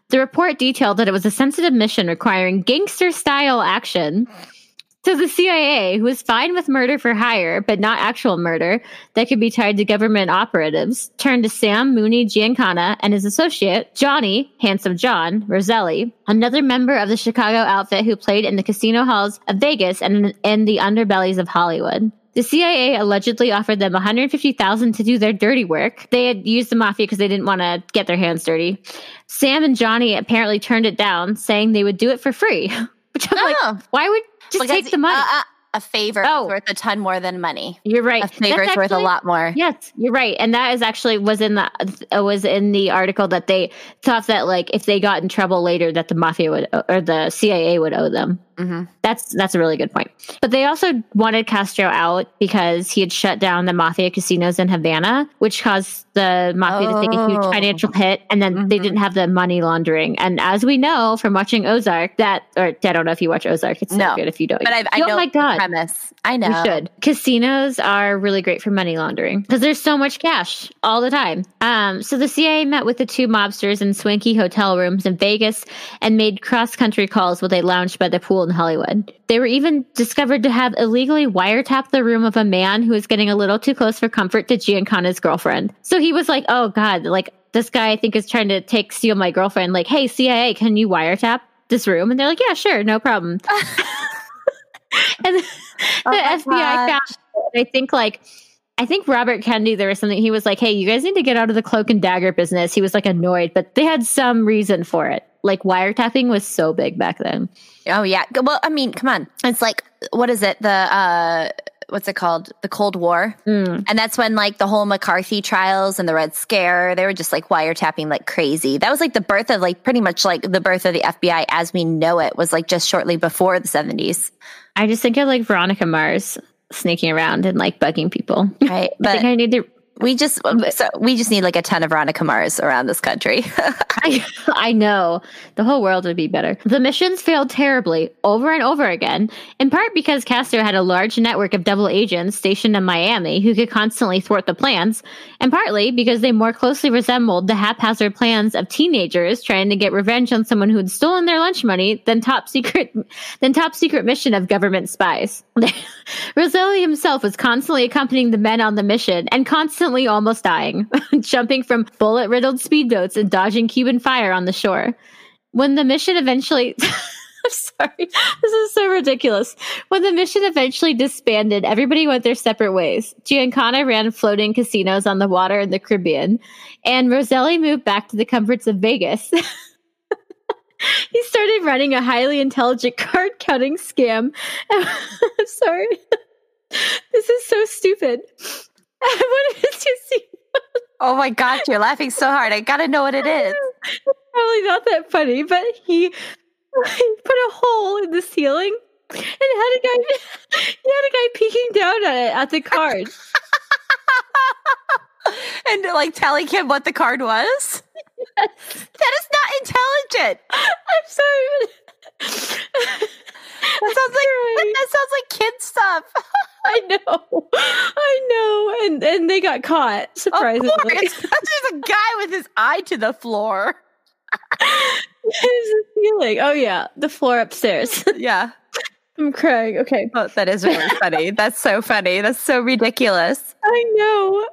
The report detailed that it was a sensitive mission requiring gangster style action. So the CIA, who was fine with murder for hire, but not actual murder that could be tied to government operatives, turned to Sam Mooney Giancana and his associate, Johnny, Handsome John, Roselli, another member of the Chicago outfit who played in the casino halls of Vegas and in the underbellies of Hollywood. The CIA allegedly offered them 150,000 to do their dirty work. They had used the mafia because they didn't want to get their hands dirty. Sam and Johnny apparently turned it down, saying they would do it for free. Which I'm oh. like, why would just because, take the money? Uh, uh, a favor oh. worth a ton more than money. You're right. A favor is worth a lot more. Yes, you're right. And that is actually was in the uh, was in the article that they thought that like if they got in trouble later that the mafia would or the CIA would owe them. Mm-hmm. That's That's a really good point. But they also wanted Castro out because he had shut down the mafia casinos in Havana, which caused the mafia to take a huge Oh. financial hit, and then they Mhm. didn't have the money laundering. And as we know from watching Ozark, that or I don't know if you watch Ozark, it's No. so good if you don't. But I, I oh know my the god, premise. I know. you should. Casinos are really great for money laundering because there's so much cash all the time. Um, so the CIA met with the two mobsters in swanky hotel rooms in Vegas and made cross country calls while they lounged by the pool in Hollywood. They were even discovered to have illegally wiretapped the room of a man who was getting a little too close for comfort to Giancana's girlfriend. So he was like, "Oh God, like." This guy, I think, is trying to take steal my girlfriend. Like, hey, CIA, can you wiretap this room? And they're like, yeah, sure, no problem. and the Oh FBI gosh. found I think like I think Robert Kennedy there was something he was like, "Hey, you guys need to get out of the cloak and dagger business." He was like annoyed, but they had some reason for it. Like wiretapping was so big back then. Oh yeah. Well, I mean, come on. It's like what is it? The uh what's it called? The Cold War. Mm. And that's when like the whole McCarthy trials and the Red Scare, they were just like wiretapping like crazy. That was like the birth of like pretty much like the birth of the FBI as we know it was like just shortly before the 70s. I just think of like Veronica Mars sneaking around and like bugging people. Right. I think But I need to. We just so we just need like a ton of Veronica Mars around this country. I, I know the whole world would be better. The missions failed terribly over and over again, in part because Castro had a large network of double agents stationed in Miami who could constantly thwart the plans, and partly because they more closely resembled the haphazard plans of teenagers trying to get revenge on someone who had stolen their lunch money than top secret than top secret mission of government spies. Roselli himself was constantly accompanying the men on the mission and constantly almost dying, jumping from bullet riddled speedboats and dodging Cuban fire on the shore. When the mission eventually. I'm sorry. This is so ridiculous. When the mission eventually disbanded, everybody went their separate ways. Giancana ran floating casinos on the water in the Caribbean, and Roselli moved back to the comforts of Vegas. he started running a highly intelligent card counting scam. I'm sorry. This is so stupid. what did you see? oh my gosh, you're laughing so hard. I got to know what it is. It's probably not that funny, but he, he put a hole in the ceiling and had a guy he had a guy peeking down at it at the card. and like telling him what the card was? That is not intelligent. I'm sorry. That sounds like that sounds like kid stuff. I know. I know. And and they got caught, Of surprisingly. course. There's a guy with his eye to the floor. There's a ceiling. Oh yeah, the floor upstairs. Yeah. I'm crying. Okay. Oh, that is really funny. That's so funny. That's so ridiculous. I know.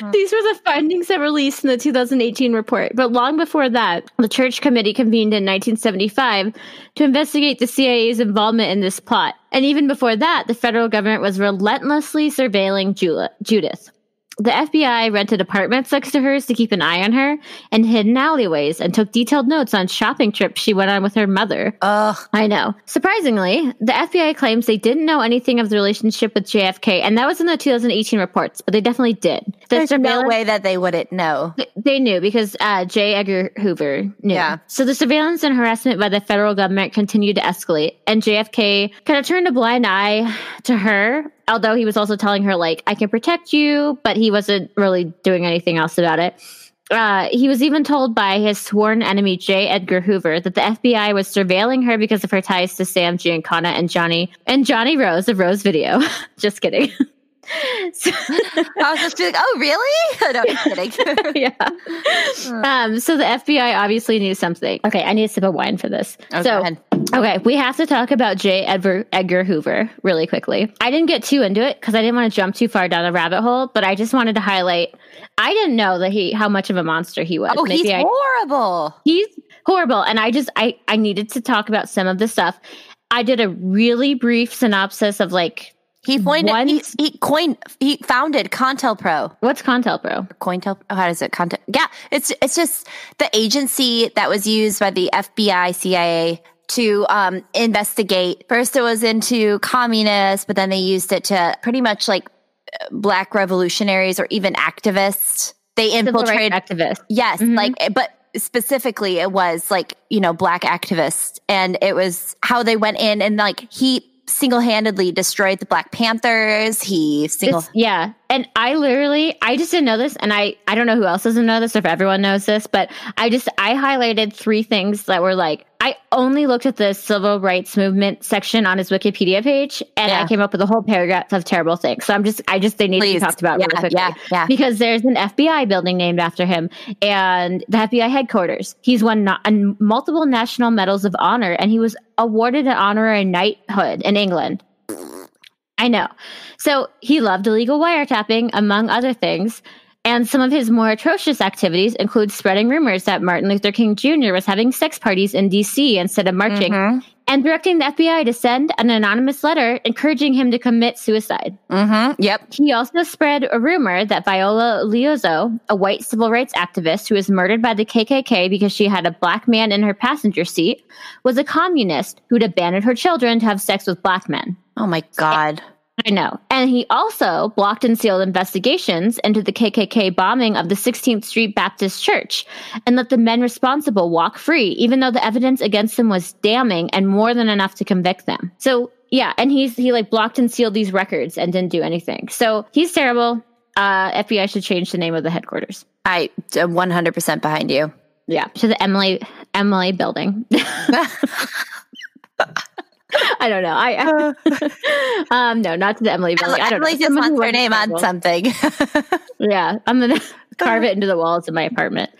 Hmm. These were the findings that were released in the 2018 report. But long before that, the Church Committee convened in 1975 to investigate the CIA's involvement in this plot. And even before that, the federal government was relentlessly surveilling Judith. The FBI rented apartments next to hers to keep an eye on her and hidden alleyways and took detailed notes on shopping trips she went on with her mother. Ugh. I know. Surprisingly, the FBI claims they didn't know anything of the relationship with JFK, and that was in the 2018 reports, but they definitely did. The There's no way that they wouldn't know. They knew because uh, J. Edgar Hoover knew. Yeah. So the surveillance and harassment by the federal government continued to escalate, and JFK kind of turned a blind eye to her. Although he was also telling her like, "I can protect you," but he wasn't really doing anything else about it. Uh, he was even told by his sworn enemy J. Edgar Hoover that the FBI was surveilling her because of her ties to Sam Giancana and Johnny and Johnny Rose of Rose Video. Just kidding. So- I was just like, oh, really? no, I'm kidding. yeah. Um, so the FBI obviously knew something. Okay, I need a sip of wine for this. Oh, so, okay, we have to talk about J. Edgar, Edgar Hoover really quickly. I didn't get too into it because I didn't want to jump too far down the rabbit hole, but I just wanted to highlight. I didn't know that he how much of a monster he was. oh, he's I, horrible. he's horrible, and I just I I needed to talk about some of the stuff. I did a really brief synopsis of like He coined, he, Once- he coined, he founded COINTELPRO. what's Contel COINTEL, oh, how does it content? Yeah, it's it's just the agency that was used by the FBI, CIA to um, investigate. First, it was into communists, but then they used it to pretty much like black revolutionaries or even activists. They infiltrated. activist. Yes, Mhm. like, but specifically it was like, you know, black activists and it was how they went in and like he single-handedly destroyed the Black Panthers. He single This- yeah. And I literally, I just didn't know this. And I, I don't know who else doesn't know this or if everyone knows this, but I just, I highlighted three things that were like, I only looked at the civil rights movement section on his Wikipedia page and Yeah. I came up with a whole paragraph of terrible things. So I'm just, I just, they need to be talked about Yeah, really quickly. yeah, yeah. Because there's an FBI building named after him and the FBI headquarters. He's won no- an- multiple national medals of honor and he was awarded an honorary knighthood in England. I know. So he loved illegal wiretapping, among other things. And some of his more atrocious activities include spreading rumors that Martin Luther King Jr. was having sex parties in DC instead of marching, Mhm. and directing the FBI to send an anonymous letter encouraging him to commit suicide. Mhm. Yep. He also spread a rumor that Viola Liuzzo, a white civil rights activist who was murdered by the KKK because she had a black man in her passenger seat, was a communist who'd abandoned her children to have sex with black men. Oh my god. I know. And he also blocked and sealed investigations into the KKK bombing of the 16th Street Baptist Church and let the men responsible walk free, even though the evidence against them was damning and more than enough to convict them. So, yeah, and he's he like blocked and sealed these records and didn't do anything. So he's terrible. Uh, FBI should change the name of the headquarters. I am 100% behind you. Yeah, to the Emily Emily Building. I don't know. I, I um no, not to the Emily. I don't Emily know. just Someone wants her name on something. Yeah, I'm gonna carve it into the walls of my apartment.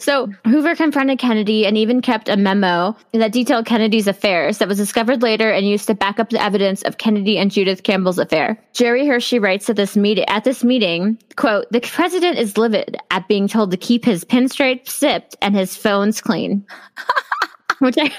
so Hoover confronted Kennedy and even kept a memo that detailed Kennedy's affairs that was discovered later and used to back up the evidence of Kennedy and Judith Campbell's affair. Gerri Hirshey writes at this meeting at this meeting, quote, the president is livid at being told to keep his pinstripes zipped and his phones clean. Which I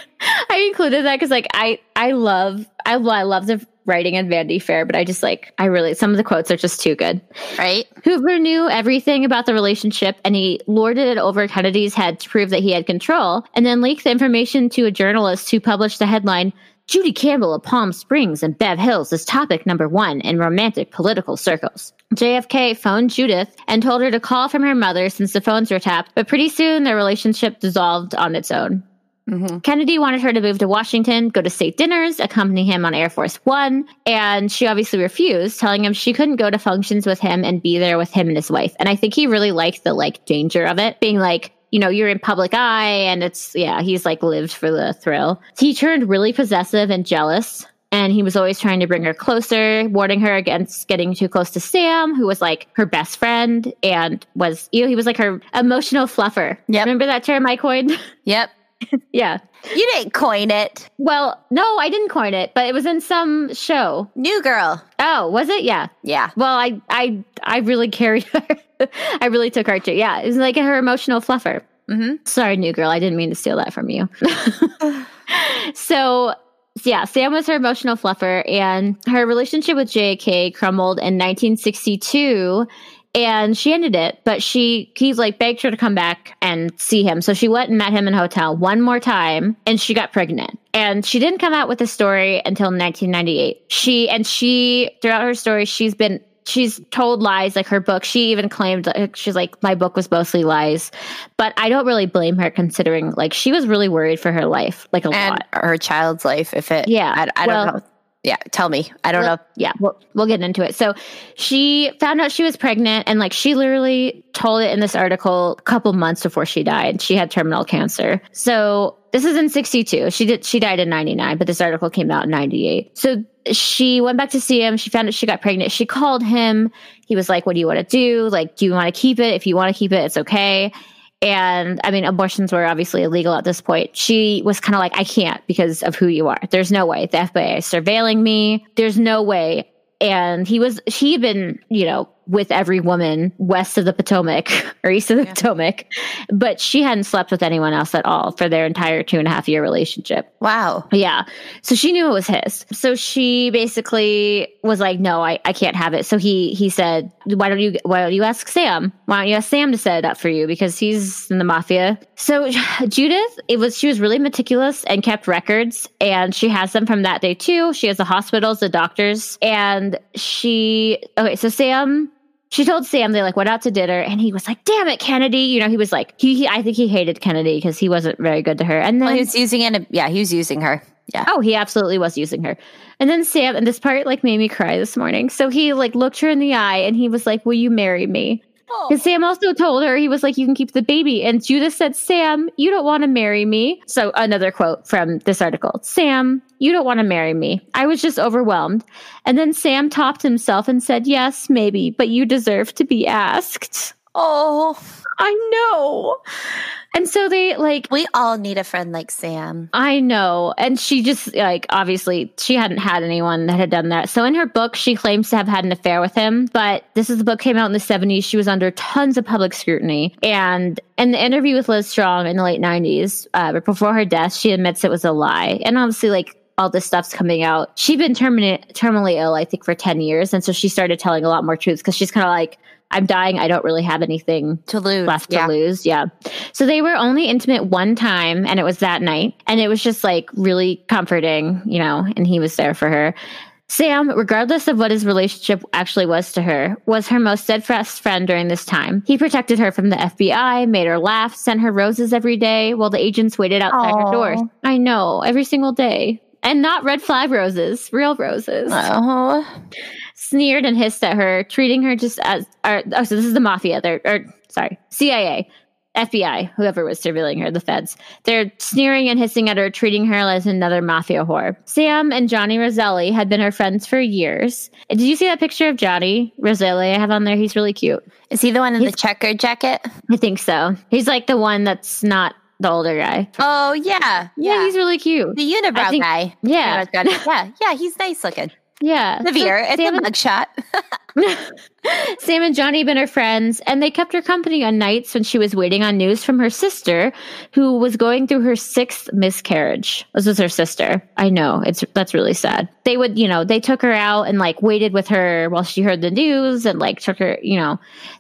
I included that because like I I love I well, I love the writing in Vanity Fair, but I just like I really some of the quotes are just too good. right? Hoover knew everything about the relationship and he lorded it over Kennedy's head to prove that he had control, and then leaked the information to a journalist who published the headline Judy Campbell of Palm Springs and Bev Hills is topic number one in romantic political circles. JFK phoned Judith and told her to call from her mother since the phones were tapped, but pretty soon their relationship dissolved on its own. Mhm. Kennedy wanted her to move to Washington, go to state dinners, accompany him on Air Force One, and she obviously refused, telling him she couldn't go to functions with him and be there with him and his wife. And I think he really liked the like danger of it, being like, you know, you're in public eye, and it's yeah, he's like lived for the thrill. He turned really possessive and jealous. And he was always trying to bring her closer, warning her against getting too close to Sam, who was like her best friend and was, you know, he was like her emotional fluffer. Yep. Remember that term I coined? Yep. yeah. You didn't coin it. Well, no, I didn't coin it, but it was in some show. New girl. Oh, was it? Yeah. Yeah. Well, I I I really carried her. I really took her to. Yeah, it was like her emotional fluffer. hmm Sorry, new girl. I didn't mean to steal that from you. so, yeah, Sam was her emotional fluffer, and her relationship with JK crumbled in 1962. And she ended it, but she he's like begged her to come back and see him. So she went and met him in a hotel one more time, and she got pregnant. And she didn't come out with the story until 1998. She and she throughout her story, she's been she's told lies like her book she even claimed like, she's like my book was mostly lies but i don't really blame her considering like she was really worried for her life like a And lot her child's life, if it. Yeah, I, I don't well- know. Yeah. Tell me. I don't Well, know. yeah we'll, we'll get into it. So she found out she was pregnant and like she literally told it in this article a couple months before she died. She had terminal cancer. So this is in 62 she did she died in 99 but this article came out in 98 so she went back to see him. She found out she got pregnant. She called him. He was like what do you want to do? Like do you want to keep it? If you want to keep it it's okay and I mean, abortions were obviously illegal at this point. She was kind of like, I can't because of who you are. There's no way. The FBI is surveilling me. There's no way. And he was, she had been, you know, with every woman west of the Potomac or east of the Potomac, but she hadn't slept with anyone else at all for their entire two and a half year relationship. Wow. Yeah. So she knew it was his. So she basically was like, no, I, I can't have it. So he, he said, why don't you, why don't you ask Sam? Why don't you ask Sam to set it up for you? Because he's in the mafia. So Judith, it was, she was really meticulous and kept records and she has them from that day too. She has the hospitals, the doctors, and she, okay. So Sam she told Sam they like went out to dinner and he was like, damn it, Kennedy. You know, he was like, he, he I think he hated Kennedy because he wasn't very good to her. And then well, he was using it. Yeah, he was using her. Yeah. Oh, he absolutely was using her. And then Sam, and this part like made me cry this morning. So he like looked her in the eye and he was like, Will you marry me? Because Sam also told her, he was like, You can keep the baby. And Judith said, Sam, you don't want to marry me. So another quote from this article Sam, you don't want to marry me. I was just overwhelmed. And then Sam topped himself and said, Yes, maybe, but you deserve to be asked. Oh, I know. And so they like we all need a friend like Sam. I know. And she just like obviously she hadn't had anyone that had done that. So in her book she claims to have had an affair with him, but this is the book came out in the 70s. She was under tons of public scrutiny. And in the interview with Liz Strong in the late 90s, uh, but before her death, she admits it was a lie. And obviously like all this stuff's coming out. She'd been terminate, terminally ill, I think, for 10 years. And so she started telling a lot more truths because she's kind of like, I'm dying. I don't really have anything to lose left yeah. to lose. Yeah. So they were only intimate one time and it was that night. And it was just like really comforting, you know, and he was there for her. Sam, regardless of what his relationship actually was to her, was her most steadfast friend during this time. He protected her from the FBI, made her laugh, sent her roses every day while the agents waited outside Aww. her doors. I know, every single day. And not red flag roses, real roses. Oh sneered and hissed at her, treating her just as, or, oh, so this is the mafia. They're, or sorry, CIA, FBI, whoever was surveilling her, the feds. They're sneering and hissing at her, treating her as another mafia whore. Sam and Johnny Roselli had been her friends for years. Did you see that picture of Johnny Roselli I have on there? He's really cute. Is he the one in he's, the checkered jacket? I think so. He's like the one that's not the older guy. Oh yeah, yeah, yeah he's really cute. The unibrow think, guy. Yeah, oh, yeah, yeah. He's nice looking. Yeah. Severe. So it's Sam a mugshot. Sam and Johnny been her friends, and they kept her company on nights when she was waiting on news from her sister, who was going through her sixth miscarriage. This was her sister. I know it's that's really sad. They would, you know, they took her out and like waited with her while she heard the news, and like took her, you know,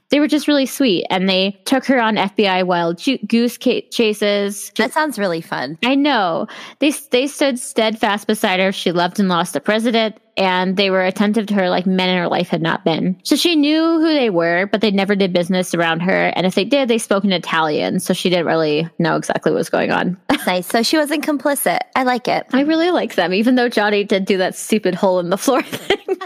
they were just really sweet, and they took her on FBI wild goose chases. That sounds really fun. I know they they stood steadfast beside her. She loved and lost the president and they were attentive to her like men in her life had not So she knew who they were, but they never did business around her. And if they did, they spoke in Italian. So she didn't really know exactly what was going on. nice. So she wasn't complicit. I like it. I really like them, even though Johnny did do that stupid hole in the floor thing.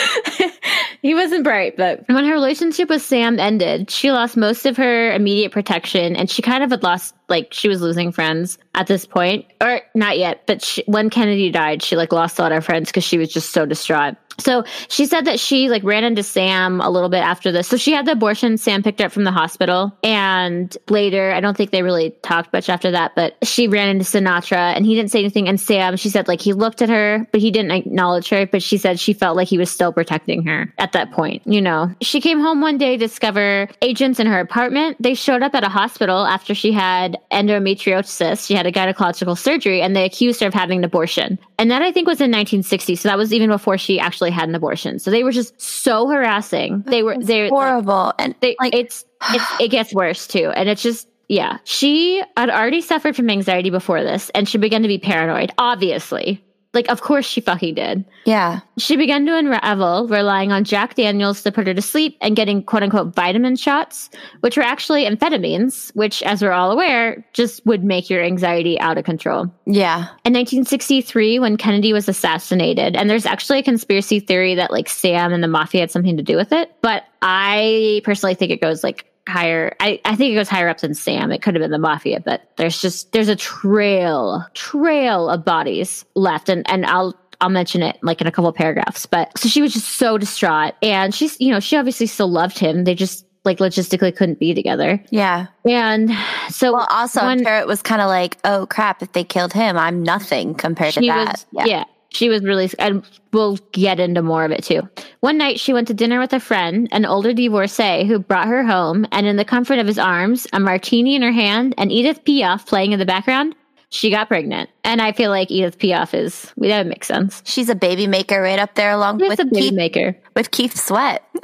he wasn't bright, but when her relationship with Sam ended, she lost most of her immediate protection and she kind of had lost, like, she was losing friends at this point. Or not yet, but she, when Kennedy died, she, like, lost a lot of friends because she was just so distraught. So she said that she like ran into Sam a little bit after this. So she had the abortion. Sam picked up from the hospital. And later, I don't think they really talked much after that, but she ran into Sinatra and he didn't say anything. And Sam, she said like he looked at her, but he didn't acknowledge her. But she said she felt like he was still protecting her at that point, you know. She came home one day to discover agents in her apartment. They showed up at a hospital after she had endometriosis. She had a gynecological surgery and they accused her of having an abortion. And that I think was in 1960. So that was even before she actually had an abortion. So they were just so harassing. They were they're horrible. And they like it's, it's it gets worse too. And it's just yeah. She had already suffered from anxiety before this and she began to be paranoid, obviously. Like, of course she fucking did. Yeah. She began to unravel, relying on Jack Daniels to put her to sleep and getting quote unquote vitamin shots, which were actually amphetamines, which, as we're all aware, just would make your anxiety out of control. Yeah. In 1963, when Kennedy was assassinated, and there's actually a conspiracy theory that like Sam and the mafia had something to do with it, but I personally think it goes like higher I, I think it goes higher up than Sam. It could have been the mafia, but there's just there's a trail trail of bodies left and and I'll I'll mention it like in a couple of paragraphs. But so she was just so distraught and she's you know, she obviously still loved him. They just like logistically couldn't be together. Yeah. And so well also when, Parrot was kind of like, oh crap, if they killed him, I'm nothing compared to that. Was, yeah. yeah she was really and we'll get into more of it too. One night she went to dinner with a friend an older divorcee who brought her home and in the comfort of his arms a martini in her hand and edith piaf playing in the background she got pregnant. And i feel like edith piaf is that makes sense. She's a baby maker right up there along She's with a baby keith, maker. with keith sweat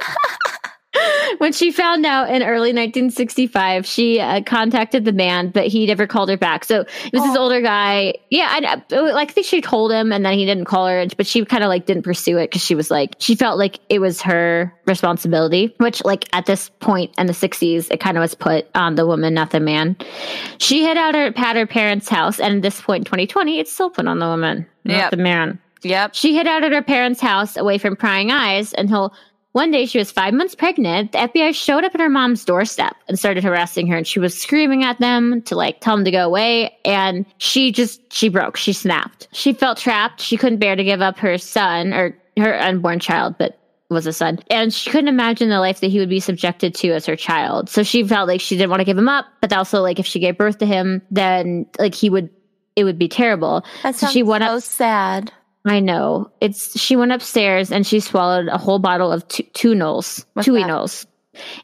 when she found out in early 1965, she uh, contacted the man, but he never called her back. So it was oh. this older guy. Yeah, I, like I think she told him, and then he didn't call her, but she kind of like didn't pursue it because she was like she felt like it was her responsibility. Which like at this point in the 60s, it kind of was put on the woman, not the man. She hid out her, at her parents' house, and at this point in 2020, it's still put on the woman, not yep. the man. Yep. She hid out at her parents' house away from prying eyes until one day she was five months pregnant. The FBI showed up at her mom's doorstep and started harassing her. And she was screaming at them to like tell them to go away. And she just, she broke. She snapped. She felt trapped. She couldn't bear to give up her son or her unborn child, but was a son. And she couldn't imagine the life that he would be subjected to as her child. So she felt like she didn't want to give him up, but also like if she gave birth to him, then like he would, it would be terrible. That sounds so she went so up, sad. I know. It's she went upstairs and she swallowed a whole bottle of t- Tuinals, Tuinals.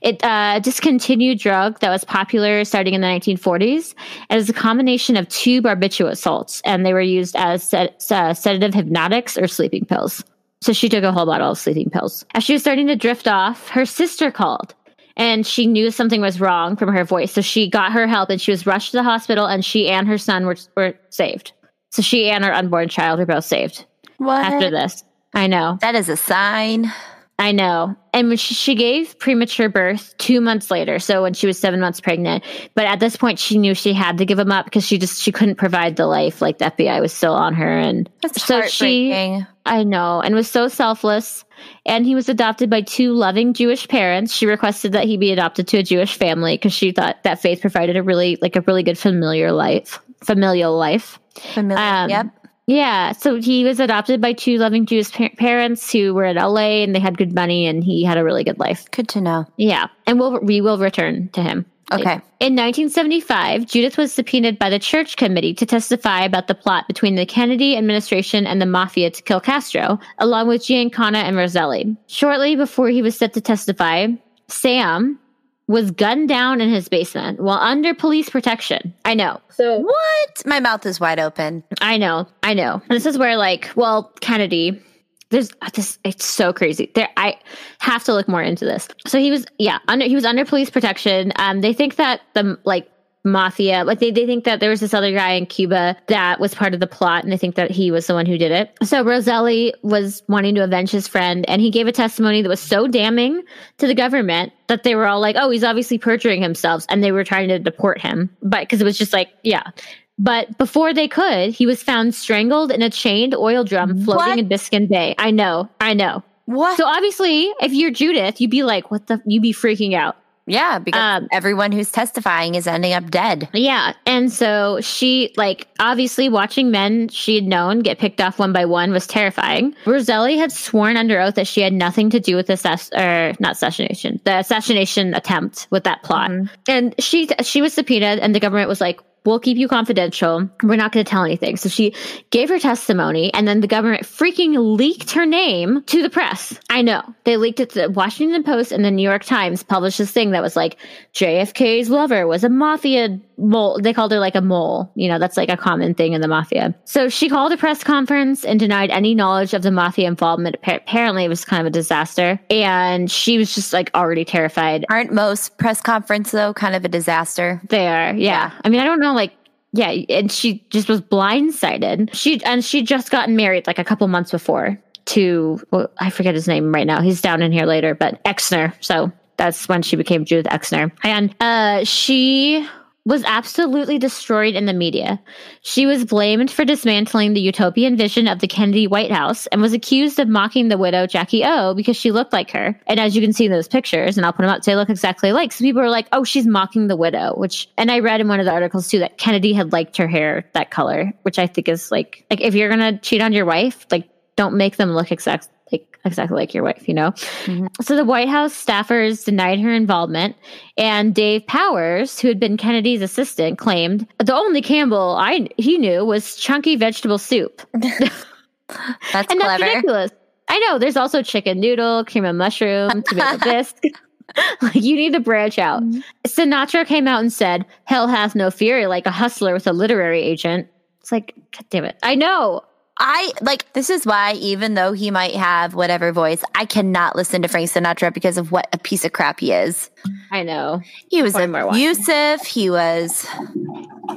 It uh, discontinued drug that was popular starting in the 1940s. It is a combination of two barbiturate salts, and they were used as sed- uh, sedative hypnotics or sleeping pills. So she took a whole bottle of sleeping pills. As she was starting to drift off, her sister called and she knew something was wrong from her voice. So she got her help and she was rushed to the hospital and she and her son were, were saved. So she and her unborn child were both saved. What? After this. I know. That is a sign. I know. And when she, she gave premature birth two months later, so when she was seven months pregnant. But at this point, she knew she had to give him up because she just she couldn't provide the life. Like the FBI was still on her, and That's so she. I know, and was so selfless. And he was adopted by two loving Jewish parents. She requested that he be adopted to a Jewish family because she thought that faith provided a really like a really good familiar life, familial life. Familiar. Um, yep. Yeah, so he was adopted by two loving Jewish pa- parents who were in LA and they had good money and he had a really good life. Good to know. Yeah, and we'll we will return to him. Okay. In 1975, Judith was subpoenaed by the church committee to testify about the plot between the Kennedy administration and the mafia to kill Castro, along with Giancana and Roselli. Shortly before he was set to testify, Sam, was gunned down in his basement while under police protection. I know. So what? My mouth is wide open. I know. I know. And this is where like, well, Kennedy there's this it's so crazy there i have to look more into this so he was yeah under he was under police protection um they think that the like mafia. Like they, they think that there was this other guy in Cuba that was part of the plot and they think that he was the one who did it. So Roselli was wanting to avenge his friend and he gave a testimony that was so damning to the government that they were all like, oh, he's obviously perjuring himself. And they were trying to deport him. But because it was just like, yeah. But before they could, he was found strangled in a chained oil drum floating what? in Biscayne Bay. I know, I know. What? So obviously, if you're Judith, you'd be like, what the? You'd be freaking out. Yeah, because um, everyone who's testifying is ending up dead. Yeah. And so she, like, obviously watching men she had known get picked off one by one was terrifying. Roselli had sworn under oath that she had nothing to do with the assass- or not assassination, the assassination attempt with that plot. Mm-hmm. And she, she was subpoenaed and the government was like, we'll keep you confidential. We're not going to tell anything. So she gave her testimony and then the government freaking leaked her name to the press. I know. They leaked it to the Washington Post and the New York Times published this thing that was like JFK's lover was a mafia mole. They called her like a mole. You know, that's like a common thing in the mafia. So she called a press conference and denied any knowledge of the mafia involvement. Apparently it was kind of a disaster and she was just like already terrified. Aren't most press conferences, though kind of a disaster? They are. yeah. yeah. I mean, I don't know yeah, and she just was blindsided. She and she just gotten married like a couple months before to well, I forget his name right now. He's down in here later, but Exner. So that's when she became Judith Exner, and uh, she was absolutely destroyed in the media. She was blamed for dismantling the utopian vision of the Kennedy White House and was accused of mocking the widow Jackie O because she looked like her. And as you can see in those pictures, and I'll put them up, they look exactly like. So people were like, "Oh, she's mocking the widow," which, and I read in one of the articles too that Kennedy had liked her hair that color, which I think is like, like if you're gonna cheat on your wife, like don't make them look exact exactly like your wife, you know? Mm-hmm. So the White House staffers denied her involvement, and Dave Powers, who had been Kennedy's assistant, claimed the only Campbell I he knew was chunky vegetable soup. that's and clever. That's ridiculous. I know. There's also chicken noodle, cream of mushroom, tomato bisque. like you need to branch out. Mm-hmm. Sinatra came out and said, "Hell hath no fury like a hustler with a literary agent." It's like, God damn it! I know. I like this is why even though he might have whatever voice, I cannot listen to Frank Sinatra because of what a piece of crap he is. I know. He was abusive. He was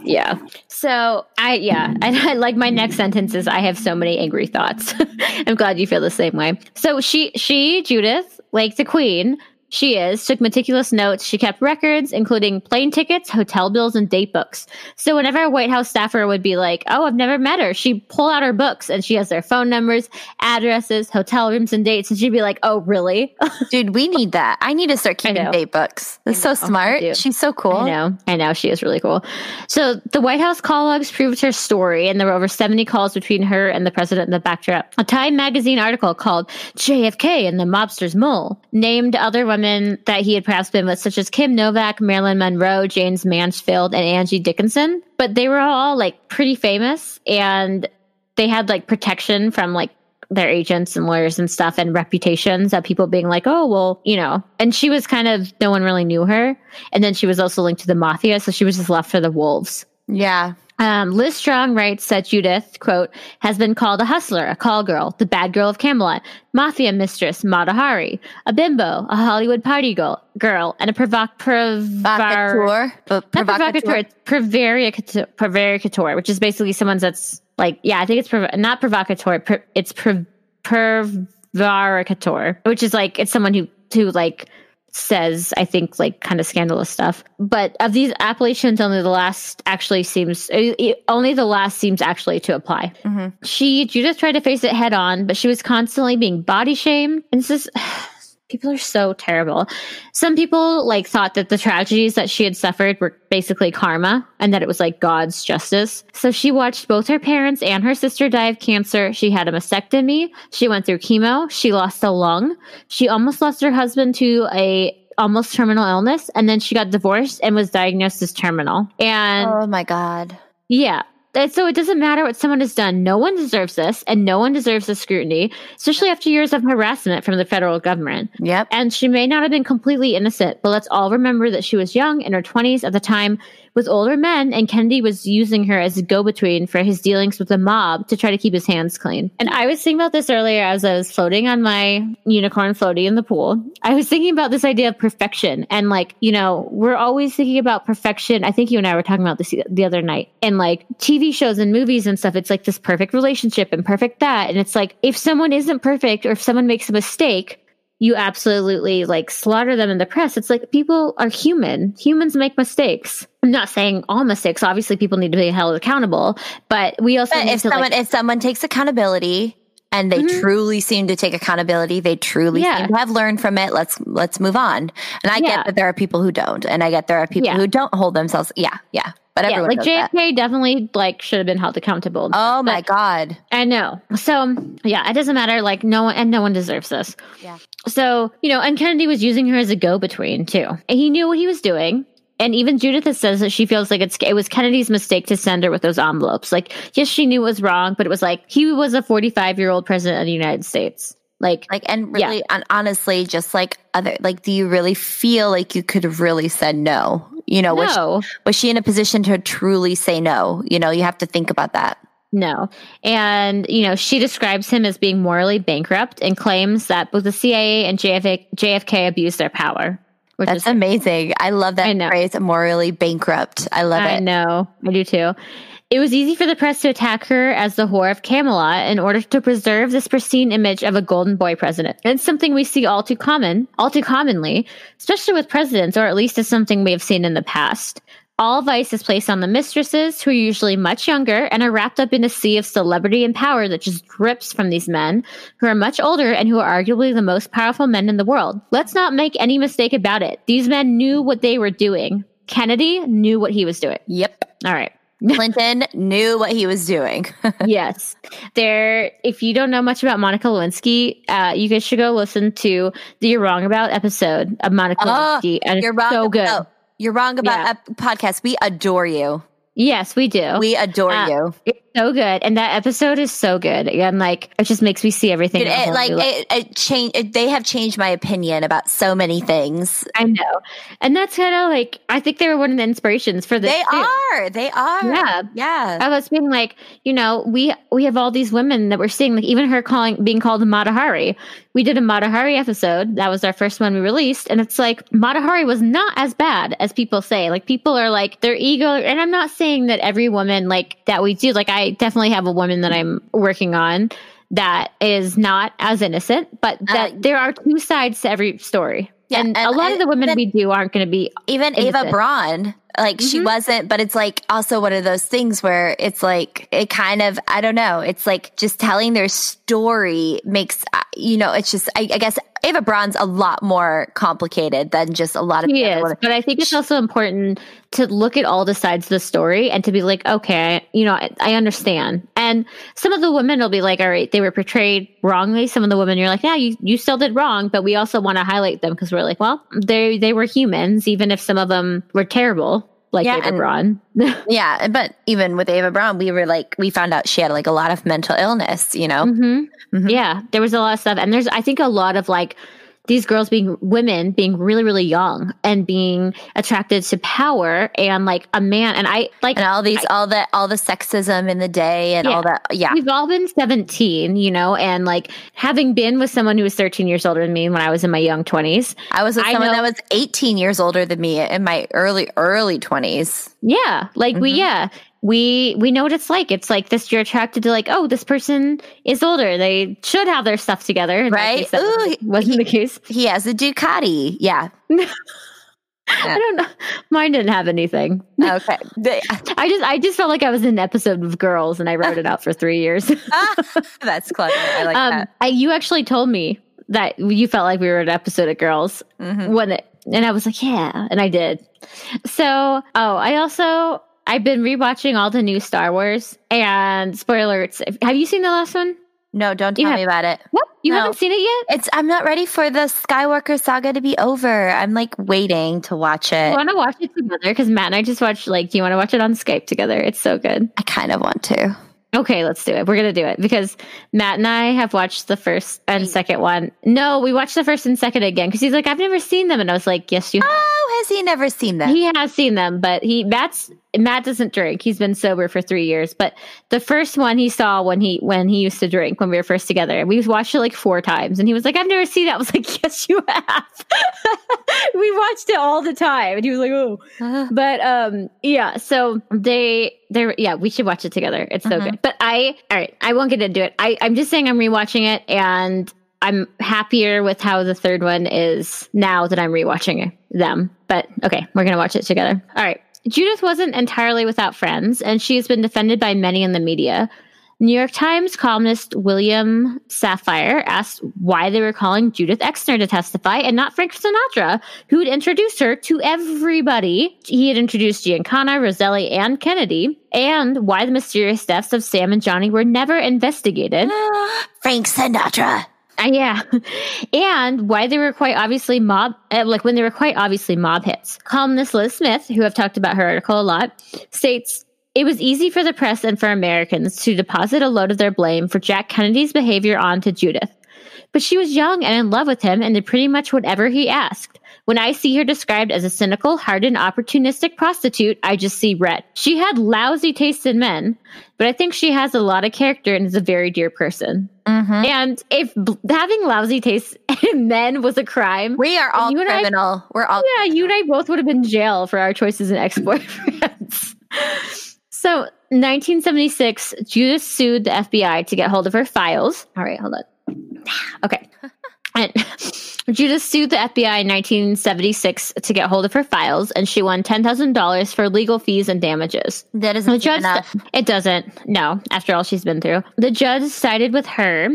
Yeah. So I yeah, and I like my next sentence is I have so many angry thoughts. I'm glad you feel the same way. So she she Judith, like the queen, she is, took meticulous notes. She kept records, including plane tickets, hotel bills, and date books. So whenever a White House staffer would be like, Oh, I've never met her, she'd pull out her books and she has their phone numbers, addresses, hotel rooms, and dates. And she'd be like, Oh, really? dude, we need that. I need to start keeping date books. That's so oh, smart. She's so cool. I know. I know. She is really cool. So the White House call logs proved her story, and there were over 70 calls between her and the president in the backdrop. A Time magazine article called JFK and the Mobster's Mole named other women that he had perhaps been with, such as Kim Novak, Marilyn Monroe, Jayne Mansfield, and Angie Dickinson. But they were all like pretty famous and they had like protection from like their agents and lawyers and stuff and reputations of people being like, oh, well, you know. And she was kind of, no one really knew her. And then she was also linked to the mafia. So she was just left for the wolves. Yeah. Um, Liz Strong writes that Judith, quote, has been called a hustler, a call girl, the bad girl of Camelot, mafia mistress, Mata Hari, a bimbo, a Hollywood party girl, girl and a provoc- provar- Provocateur. Not provocateur, it's prevaricateur, prevaricateur, which is basically someone that's like, yeah, I think it's prov- not provocateur, per- it's pre- prevaricateur, which is like, it's someone who, who like says, I think, like kind of scandalous stuff. But of these appellations, only the last actually seems, only the last seems actually to apply. Mhm. She, Judith tried to face it head on, but she was constantly being body shamed. And this is, people are so terrible. Some people like thought that the tragedies that she had suffered were basically karma and that it was like God's justice. So she watched both her parents and her sister die of cancer. She had a mastectomy. She went through chemo. She lost a lung. She almost lost her husband to a almost terminal illness and then she got divorced and was diagnosed as terminal. And Oh my God. yeah. So it doesn't matter what someone has done. No one deserves this, and no one deserves the scrutiny, especially after years of harassment from the federal government. Yep. And she may not have been completely innocent, but let's all remember that she was young in her 20s at the time with older men, and Kennedy was using her as a go between for his dealings with the mob to try to keep his hands clean. And I was thinking about this earlier as I was floating on my unicorn floaty in the pool. I was thinking about this idea of perfection. And like, you know, we're always thinking about perfection. I think you and I were talking about this the other night. And like TV shows and movies and stuff, it's like this perfect relationship and perfect that. And it's like, if someone isn't perfect or if someone makes a mistake, you absolutely like slaughter them in the press. It's like people are human. Humans make mistakes. I'm not saying all mistakes. Obviously, people need to be held accountable, but we also But if someone like, if someone takes accountability and they Mhm. truly seem to take accountability, they truly Yeah. seem to have learned from it. Let's let's move on. And I Yeah. get that there are people who don't, and I get there are people Yeah. who don't hold themselves. Yeah, yeah. But yeah, everyone like knows that. JFK definitely like should have been held accountable. Oh my god. I know. So yeah, it doesn't matter. Like no one and no one deserves this. Yeah. So you know, and Kennedy was using her as a go-between too. And he knew what he was doing. And even Judith says that she feels like it's it was Kennedy's mistake to send her with those envelopes. Like, yes, she knew it was wrong, but it was like he was a 45 year old president of the United States. Like, Like and Yeah. really and honestly, just like other like do you really feel like you could have really said no? You know, was, no, was she in a position to truly say no? You know, you have to think about that. no. And, you know, she describes him as being morally bankrupt and claims that both the CIA and JFK, JFK abused their power. Which That's is amazing. I love that I know. phrase, morally bankrupt. I love I it. I know. I do too. It was easy for the press to attack her as the whore of Camelot in order to preserve this pristine image of a golden boy president. And it's something we see all too common, all too commonly, especially with presidents, or at least it's something we have seen in the past. All vice is placed on the mistresses, who are usually much younger and are wrapped up in a sea of celebrity and power that just drips from these men, who are much older and who are arguably the most powerful men in the world. Let's not make any mistake about it. These men knew what they were doing. Kennedy knew what he was doing. Yep. All right. Clinton knew what he was doing. yes. There, if you don't know much about Monica Lewinsky, uh, you guys should go listen to the You're Wrong About episode of Monica Oh, Lewinsky. And You're it's wrong. so good. about- you're wrong about Yeah. podcast. We adore you. Yes, we do. We adore Uh, you. So good, and that episode is so good, and like it just makes me see everything. It, it, like it, it changed. They have changed my opinion about so many things. I know, and that's kind of like I think they were one of the inspirations for this. They too. are. They are. Yeah. Yeah. I was being like, you know, we we have all these women that we're seeing, like even her calling being called Matahari. We did a Matahari episode. That was our first one we released, and it's like Matahari was not as bad as people say. Like people are like their ego, and I'm not saying that every woman like that we do. Like I definitely have a woman that I'm working on that is not as innocent, but that Uh, there are two sides to every story. Yeah, and, and a lot I- of the women we do aren't going to be Even Ava. Braun, like she Mhm. wasn't, but it's like also one of those things where it's like, it kind of, I don't know, it's like just telling their story makes, uh, you know, it's just, I, I guess Ava Braun's a lot more complicated than just a lot of the is, but I think it's also important to look at all the sides of the story and to be like, okay, you know, I, I understand. And some of the women will be like, all right, they were portrayed wrongly. Some of the women, you're like, yeah, you, you still did wrong, but we also want to highlight them because we're like, well, they they were humans, even if some of them were terrible, like Yeah, Ava and- Braun. Yeah, but even with Ava Braun, we were like, we found out she had like a lot of mental illness, you know? hmm Mhm. Yeah, there was a lot of stuff, and there's I think a lot of like these girls being women being really really young and being attracted to power and like a man and I like And all these, all the, all the sexism in the day and all that. Yeah. We've all been 17, you know, and like having been with someone who was 13 years older than me when I was in my young 20s. I was with I someone know- that was 18 years older than me in my early, early 20s. Yeah. Like we, Mhm. yeah, we, we know what it's like. It's like this, you're attracted to like, oh, this person is older. They should have their stuff together. Right? case, Ooh, wasn't- wasn't the case. He has a Ducati. Yeah. I don't know. Mine didn't have anything. Okay. I just, I just felt like I was in an episode of Girls and I wrote it out for three years. That's clever. I like um, that. I, you actually told me that you felt like we were an episode of Girls. Mhm. when it, and I was like, yeah, and I did. So, oh, I also I've been rewatching all the new Star Wars and spoilers. Have you seen the last one? No, don't You tell have- me about it. What? You No. haven't seen it yet? It's I'm not ready for the Skywalker saga to be over. I'm like waiting to watch I it. want to watch it together because Matt and I just watched. Like, do you want to watch it on Skype together? It's so good. I kind of want to. Okay, let's do it. We're gonna do it because Matt and I have watched the first and second one. No, we watched the first and second again because he's like, I've never seen them, and I was like, Yes, you. Oh, have. Oh, has he never seen them? He has seen them, but he Matt's Matt doesn't drink. He's been sober for three years. But the first one he saw when he when he used to drink when we were first together, we watched it like four times, and he was like, "I've never seen that." I was like, "Yes, you have." we watched it all the time, and he was like, "Oh." Uh, But um, yeah. So they they yeah, we should watch it together. It's so Mhm. good. But I all right, I won't get into it. I I'm just saying I'm rewatching it, and I'm happier with how the third one is now that I'm rewatching them. But okay, we're gonna watch it together. All right. Judith wasn't entirely without friends, and she has been defended by many in the media. New York Times columnist William Safire asked why they were calling Judith Exner to testify and not Frank Sinatra, who had introduced her to everybody. He had introduced Giancana, Roselli, and Kennedy, and why the mysterious deaths of Sam and Johnny were never investigated. Frank Sinatra. Uh, yeah. And why they were quite obviously mob, uh, like when they were quite obviously mob hits. Columnist Liz Smith, who I've talked about her article a lot, states it was easy for the press and for Americans to deposit a load of their blame for Jack Kennedy's behavior onto Judith. But she was young and in love with him and did pretty much whatever he asked. When I see her described as a cynical, hardened, opportunistic prostitute, I just see red. She had lousy taste in men, but I think she has a lot of character and is a very dear person. Mhm. And if b- having lousy taste in men was a crime, We are all and I- criminal. We're all yeah, you and I both would have been in jail for our choices in ex boyfriends. so, 1976, Judith sued the FBI to get hold of her files. All right, hold on. Okay. And Judith sued the FBI in 1976 to get hold of her files, and she won $10,000 for legal fees and damages. that The isn't judge, enough. it doesn't. No, after all she's been through. The judge sided with her,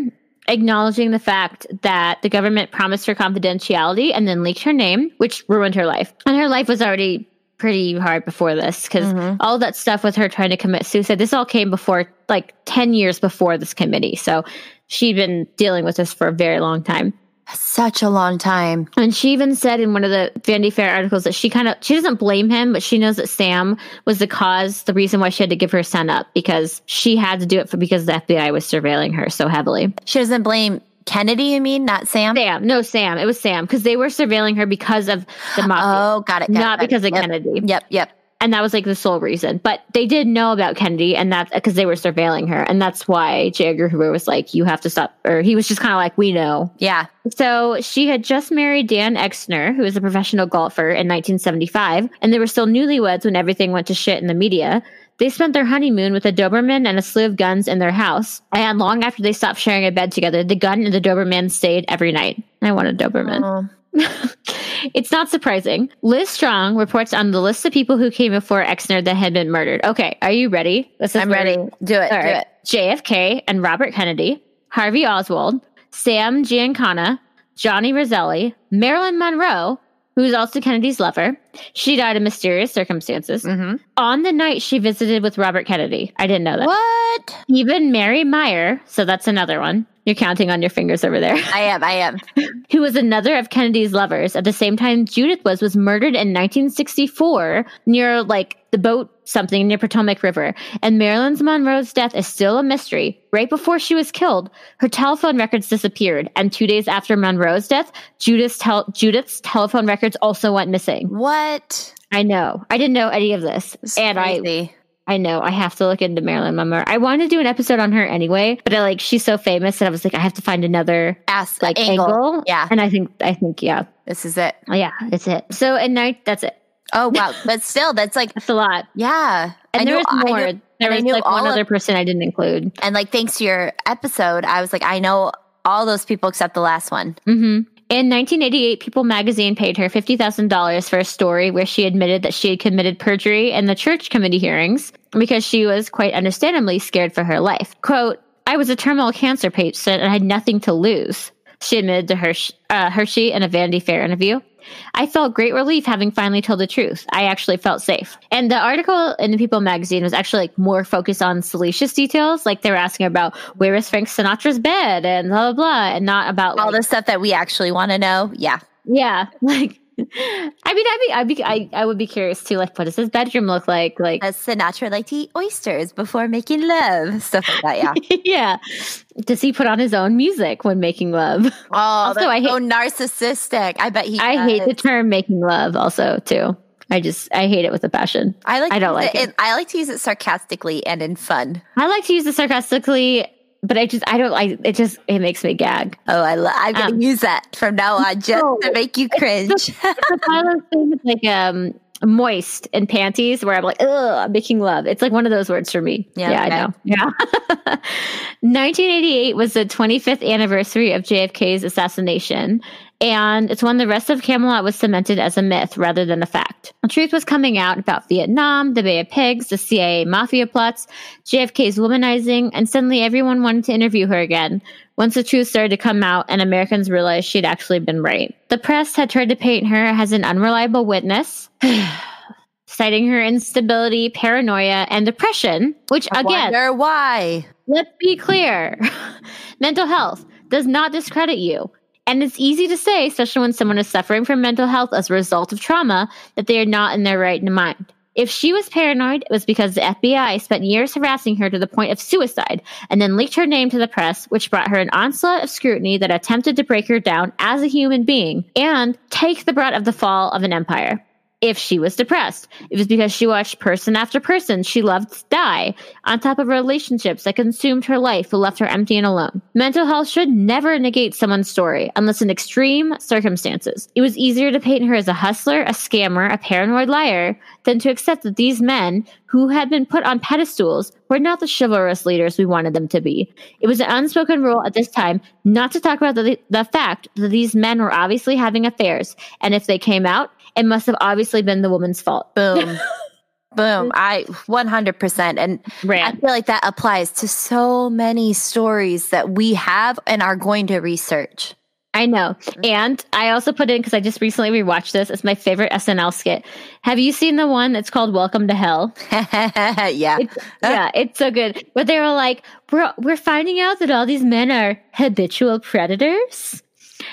acknowledging the fact that the government promised her confidentiality and then leaked her name, which ruined her life. And her life was already pretty hard before this because Mhm. all that stuff with her trying to commit suicide, this all came before, like 10 years before this committee. So she'd been dealing with this for a very long time. Such a long time. And she even said in one of the Vanity Fair articles that she kind of she doesn't blame him, but she knows that Sam was the cause, the reason why she had to give her son up because she had to do it for because the FBI was surveilling her so heavily. She doesn't blame Kennedy, you mean, not Sam? Sam, no, Sam. It was Sam because they were surveilling her because of the mafia. Oh, got it. Got not it, because of yep. Kennedy. Yep, yep. And that was like the sole reason. But they did know about Kennedy, and that's because they were surveilling her. And that's why J. Edgar Hoover was like, you have to stop. Or he was just kind of like, we know. Yeah. So she had just married Dan Exner, who was a professional golfer in 1975. And they were still newlyweds when everything went to shit in the media. They spent their honeymoon with a Doberman and a slew of guns in their house. And long after they stopped sharing a bed together, the gun and the Doberman stayed every night. I want a Doberman. Oh. It's not surprising. Liz Strong reports on the list of people who came before Exner that had been murdered. Okay, are you ready? I'm where- ready. Do it. All Do right. it. JFK and Robert Kennedy, Harvey Oswald, Sam Giancana, Johnny Roselli, Marilyn Monroe, who's also Kennedy's lover. She died in mysterious circumstances. hmm On the night she visited with Robert Kennedy. I didn't know that. What? Even Mary Meyer, so that's another one. You're counting on your fingers over there. I am. I am. who was another of Kennedy's lovers at the same time Judith was, was murdered in 1964 near like the boat something near Potomac River. And Marilyn Monroe's death is still a mystery. Right before she was killed, her telephone records disappeared. And two days after Monroe's death, Judith's, tel- Judith's telephone records also went missing. What? I know. I didn't know any of this. It's and I crazy. I know I have to look into Marilyn Monroe. I wanted to do an episode on her anyway, but I like she's so famous that I was like I have to find another ass like angle. angle. Yeah. And I think I think yeah. This is it. Oh, yeah, that's it. So at night, that's it. Oh wow. but still, that's like That's a lot. yeah. And I there knew- was more. knew- there was like one of- other person I didn't include. and like thanks to your episode, I was like, I know all those people except the last one. hmm In 1988, People magazine paid her $50,000 for a story where she admitted that she had committed perjury in the church committee hearings because she was quite understandably scared for her life. Quote, I was a terminal cancer patient and I had nothing to lose, she admitted to Hersh- uh, Hirshey in a Vanity Fair interview. I felt great relief having finally told the truth. I actually felt safe. And the article in the People magazine was actually like more focused on salacious details. Like they were asking about where is Frank Sinatra's bed and blah blah blah, and not about All like, the stuff that we actually want to know. Yeah. yeah, like I mean, I'd be, I'd be, I, I would be curious too. Like, what does his bedroom look like? Like, Does Sinatra like to eat oysters before making love? Stuff like that. Yeah. yeah, does he put on his own music when making love? Oh, Also, I hate- so narcissistic. I bet he. I hate the term making love. Also, too. I just, I hate it with a passion. I like. I don't like it. in- I like to use it sarcastically and in fun. I like to use it sarcastically, but I just, I don't like. It just, it makes me gag. Oh, I lo- I'm gonna Um, use that from now on just no, to make you cringe. It's one of those things like um moist and panties where I'm like, ugh, I'm making love. It's like one of those words for me. Yeah, Yeah, okay. I know. Yeah. 1988 was the 25th anniversary of JFK's assassination. And it's when the rest of Camelot was cemented as a myth rather than a fact. The truth was coming out about Vietnam, the Bay of Pigs, the CIA mafia plots, JFK's womanizing, and suddenly everyone wanted to interview her again. Once the truth started to come out and Americans realized she'd actually been right. The press had tried to paint her as an unreliable witness, citing her instability, paranoia, and depression, which I again, wonder why. let's be clear mental health does not discredit you. And it's easy to say, especially when someone is suffering from mental health as a result of trauma, that they are not in their right mind. If she was paranoid, it was because the FBI spent years harassing her to the point of suicide and then leaked her name to the press, which brought her an onslaught of scrutiny that attempted to break her down as a human being and take the brunt of the fall of an empire. If she was depressed, it was because she watched person after person she loved die, on top of relationships that consumed her life but left her empty and alone. Mental health should never negate someone's story, unless in extreme circumstances. It was easier to paint her as a hustler, a scammer, a paranoid liar, than to accept that these men, who had been put on pedestals, were not the chivalrous leaders we wanted them to be. It was an unspoken rule at this time not to talk about the, the fact that these men were obviously having affairs, and if they came out, it must have obviously been the woman's fault. Boom. Boom. I 100%. And I feel like that applies to so many stories that we have and are going to research. I know. Mm-hmm. And I also put in because I just recently rewatched this. It's my favorite SNL skit. Have you seen the one that's called Welcome to Hell? yeah. It's, yeah, it's so good. But they were like, we're we're finding out that all these men are habitual predators.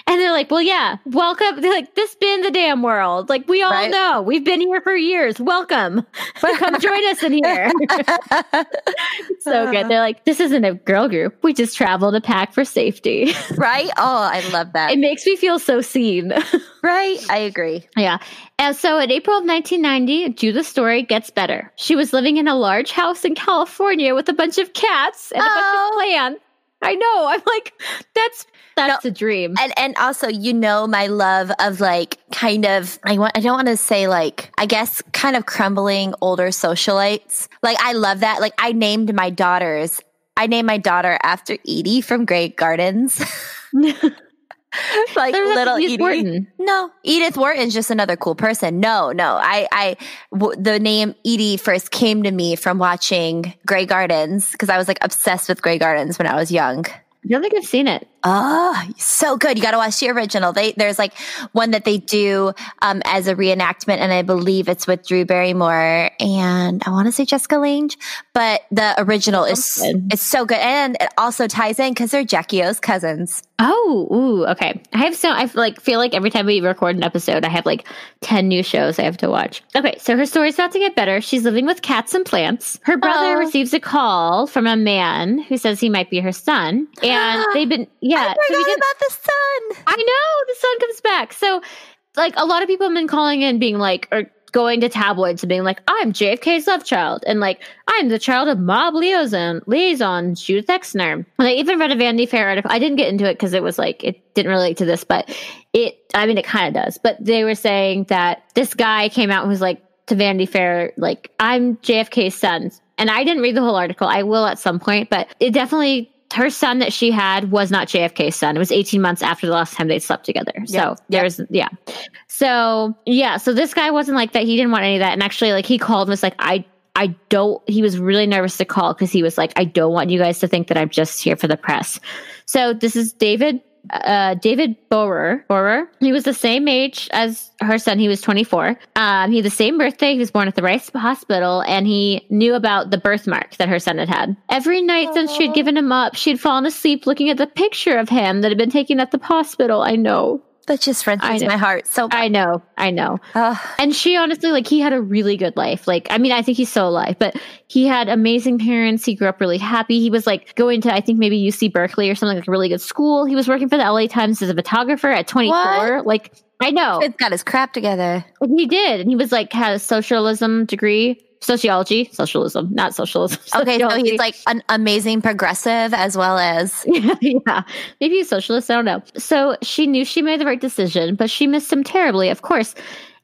And they're like, well, yeah, welcome. They're like, this been the damn world. Like, we all Right. know we've been here for years. Welcome. But Come join us in here. so good. They're like, this isn't a girl group. We just travel to pack for safety. right? Oh, I love that. it makes me feel so seen. right? I agree. yeah. And so in April of 1990, Judith's story gets better. She was living in a large house in California with a bunch of cats and a bunch Oh. of plants. I know. I'm like, that's that's a dream. And and also, you know, my love of like kind of I want I don't want to say like I guess kind of crumbling older socialites. Like I love that. Like I named my daughters. I named my daughter after Edie from Grey Gardens. like There was little Edith. Wharton. No, Edith Wharton's just another cool person. No, no, I, I, w- the name Edie first came to me from watching Grey Gardens because I was like obsessed with Grey Gardens when I was young. I don't think I've seen it. Oh, so good. You got to watch the original. They, there's like one that they do, um, as a reenactment. And I believe it's with Drew Barrymore and I want to say Jessica Lange, but the original is, it's so good. And it also ties in because they're Jackie O's cousins. Oh, ooh, okay. I have so I like feel like every time we record an episode, I have like ten new shows I have to watch. Okay, so her story's about to get better. She's living with cats and plants. Her brother Oh. receives a call from a man who says he might be her son, and they've been yeah. I so forgot didn't- about the sun. I know the son comes back. So, like, a lot of people have been calling in, being like, or going to tabloids and being like, "I'm JFK's love child," and like, "I'm the child of mob liaison liaison Judith Exner." And I even read a Vanity Fair article. I didn't get into it because it was like it didn't relate to this, but it. I mean, it kind of does. But they were saying that this guy came out and was like to Vanity Fair, like, "I'm JFK's son," and I didn't read the whole article. I will at some point, but it definitely her son that she had was not JFK's son. It was 18 months after the last time they slept together. Yeah. So there's, yeah. So yeah, so this guy wasn't like that. He didn't want any of that. And actually, like, he called and was like, I, I don't, he was really nervous to call because he was like, I don't want you guys to think that I'm just here for the press. So this is David, uh, David Borer, Borer. He was the same age as her son. He was 24. Um, he had the same birthday. He was born at the Rice Hospital and he knew about the birthmark that her son had had. Every night since she had given him up, she had fallen asleep looking at the picture of him that had been taken at the hospital. I know. That just wrenches my heart. So, I know. I know. Ugh. And she honestly, like, he had a really good life. Like, I mean, I think he's still alive, but he had amazing parents. He grew up really happy. He was like going to, I think maybe UC Berkeley or something like a really good school. He was working for the LA Times as a photographer at 24. What? Like, I know it's got his crap together. he did. And he was like, had a socialism degree, sociology, socialism, not socialism. Okay, so he's like an amazing progressive as well as yeah, yeah. Maybe he's socialist. I don't know. So she knew she made the right decision, but she missed him terribly, of course.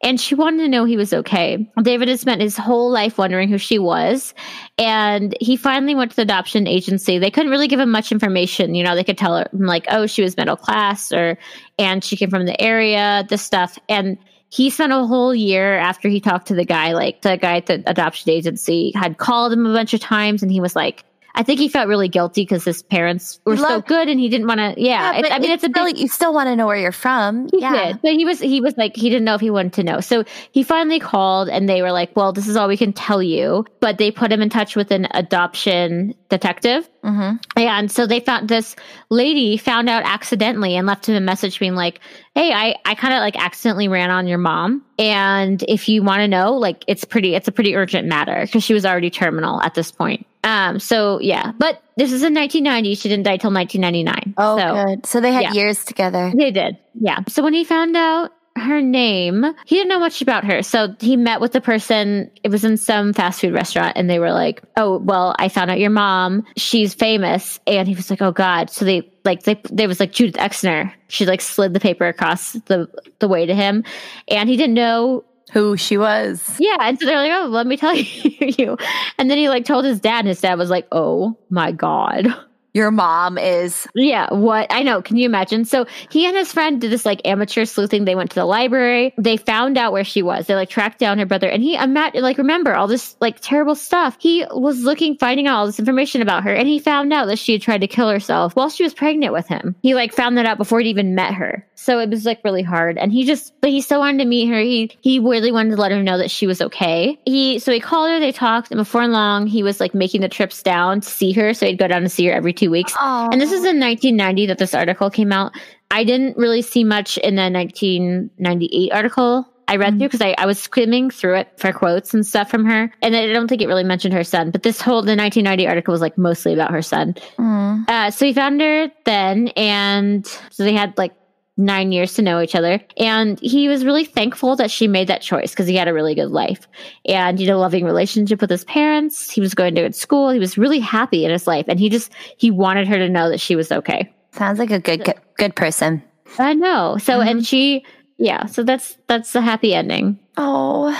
And she wanted to know he was okay. David had spent his whole life wondering who she was. And he finally went to the adoption agency. They couldn't really give him much information. You know, they could tell her, like, oh, she was middle class or, and she came from the area, this stuff. And he spent a whole year after he talked to the guy, like the guy at the adoption agency had called him a bunch of times and he was like, I think he felt really guilty because his parents were so good and he didn't want to, yeah. it- I mean, it's, a big, you still want to know where you're from. he yeah. did, but he was he was like he didn't know if he wanted to know. So he finally called, and they were like, "Well, this is all we can tell you." But they put him in touch with an adoption detective, Mm-hmm. and so they found this lady found out accidentally and left him a message being like, "Hey, I I kind of like accidentally ran on your mom, and if you want to know, like it's pretty it's a pretty urgent matter because she was already terminal at this point." Um. So yeah, but this is in 1990. She didn't die till 1999. Oh, so. good. So they had yeah. years together. They did. Yeah. So when he found out her name, he didn't know much about her. So he met with the person. It was in some fast food restaurant and they were like, "Oh, well, I found out your mom. She's famous." And he was like, "Oh god." So they like they they was like Judith Exner. She like slid the paper across the the way to him and he didn't know Who she was. yeah, and so they're like, "Oh, let me tell you." And then he like told his dad, and his dad was like, "Oh my god." Your mom is. Yeah, what I know. Can you imagine? So he and his friend did this like amateur sleuthing. They went to the library. They found out where she was. They like tracked down her brother, and he ima- like remember all this like terrible stuff. He was looking, finding out all this information about her, and he found out that she had tried to kill herself while she was pregnant with him. He like found that out before he'd even met her. So it was like really hard. And he just, but he still wanted to meet her. He he really wanted to let her know that she was okay. He so he called her. They talked, and before long, he was like making the trips down to see her. So he'd go down to see her every two two weeks. Oh. And this is in 1990 that this article came out. I didn't really see much in the 1998 article I read Mhm. through because I, I was skimming through it for quotes and stuff from her. And I don't think it really mentioned her son, but this whole, the 1990 article was like mostly about her son. Mm. Uh, so he found her then, and so they had like nine years to know each other. And he was really thankful that she made that choice because he had a really good life and, you know, loving relationship with his parents. He was going to good school. He was really happy in his life. And he just, he wanted her to know that she was okay. Sounds like a good good, good person. I know. So, Mhm. and she, yeah, so that's, that's a happy ending. Oh.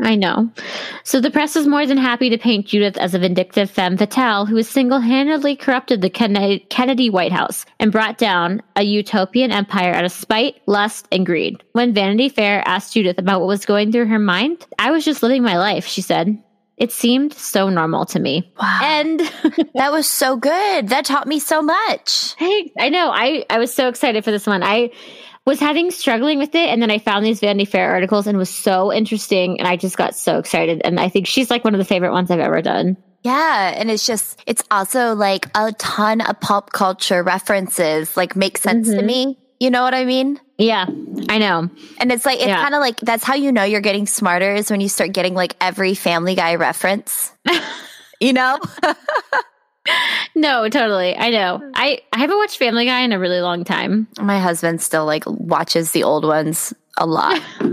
I know. So the press is more than happy to paint Judith as a vindictive femme fatale who has single-handedly corrupted the Kennedy, Kennedy White House and brought down a utopian empire out of spite, lust, and greed. When Vanity Fair asked Judith about what was going through her mind, I was just living my life, she said. It seemed so normal to me. Wow. And that was so good. That taught me so much. Hey, I know. I, I was so excited for this one. I was having struggling with it and then I found these Vanity Fair articles and it was so interesting and I just got so excited and I think she's like one of the favorite ones I've ever done. Yeah, and it's just it's also like a ton of pop culture references like make sense to Mhm. me. You know what I mean? Yeah, I know. And it's like it's Yeah. kind of like that's how you know you're getting smarter is when you start getting like every Family Guy reference. you know? No, totally. I know. Hmm. I, I haven't watched Family Guy in a really long time. My husband still like watches the old ones a lot.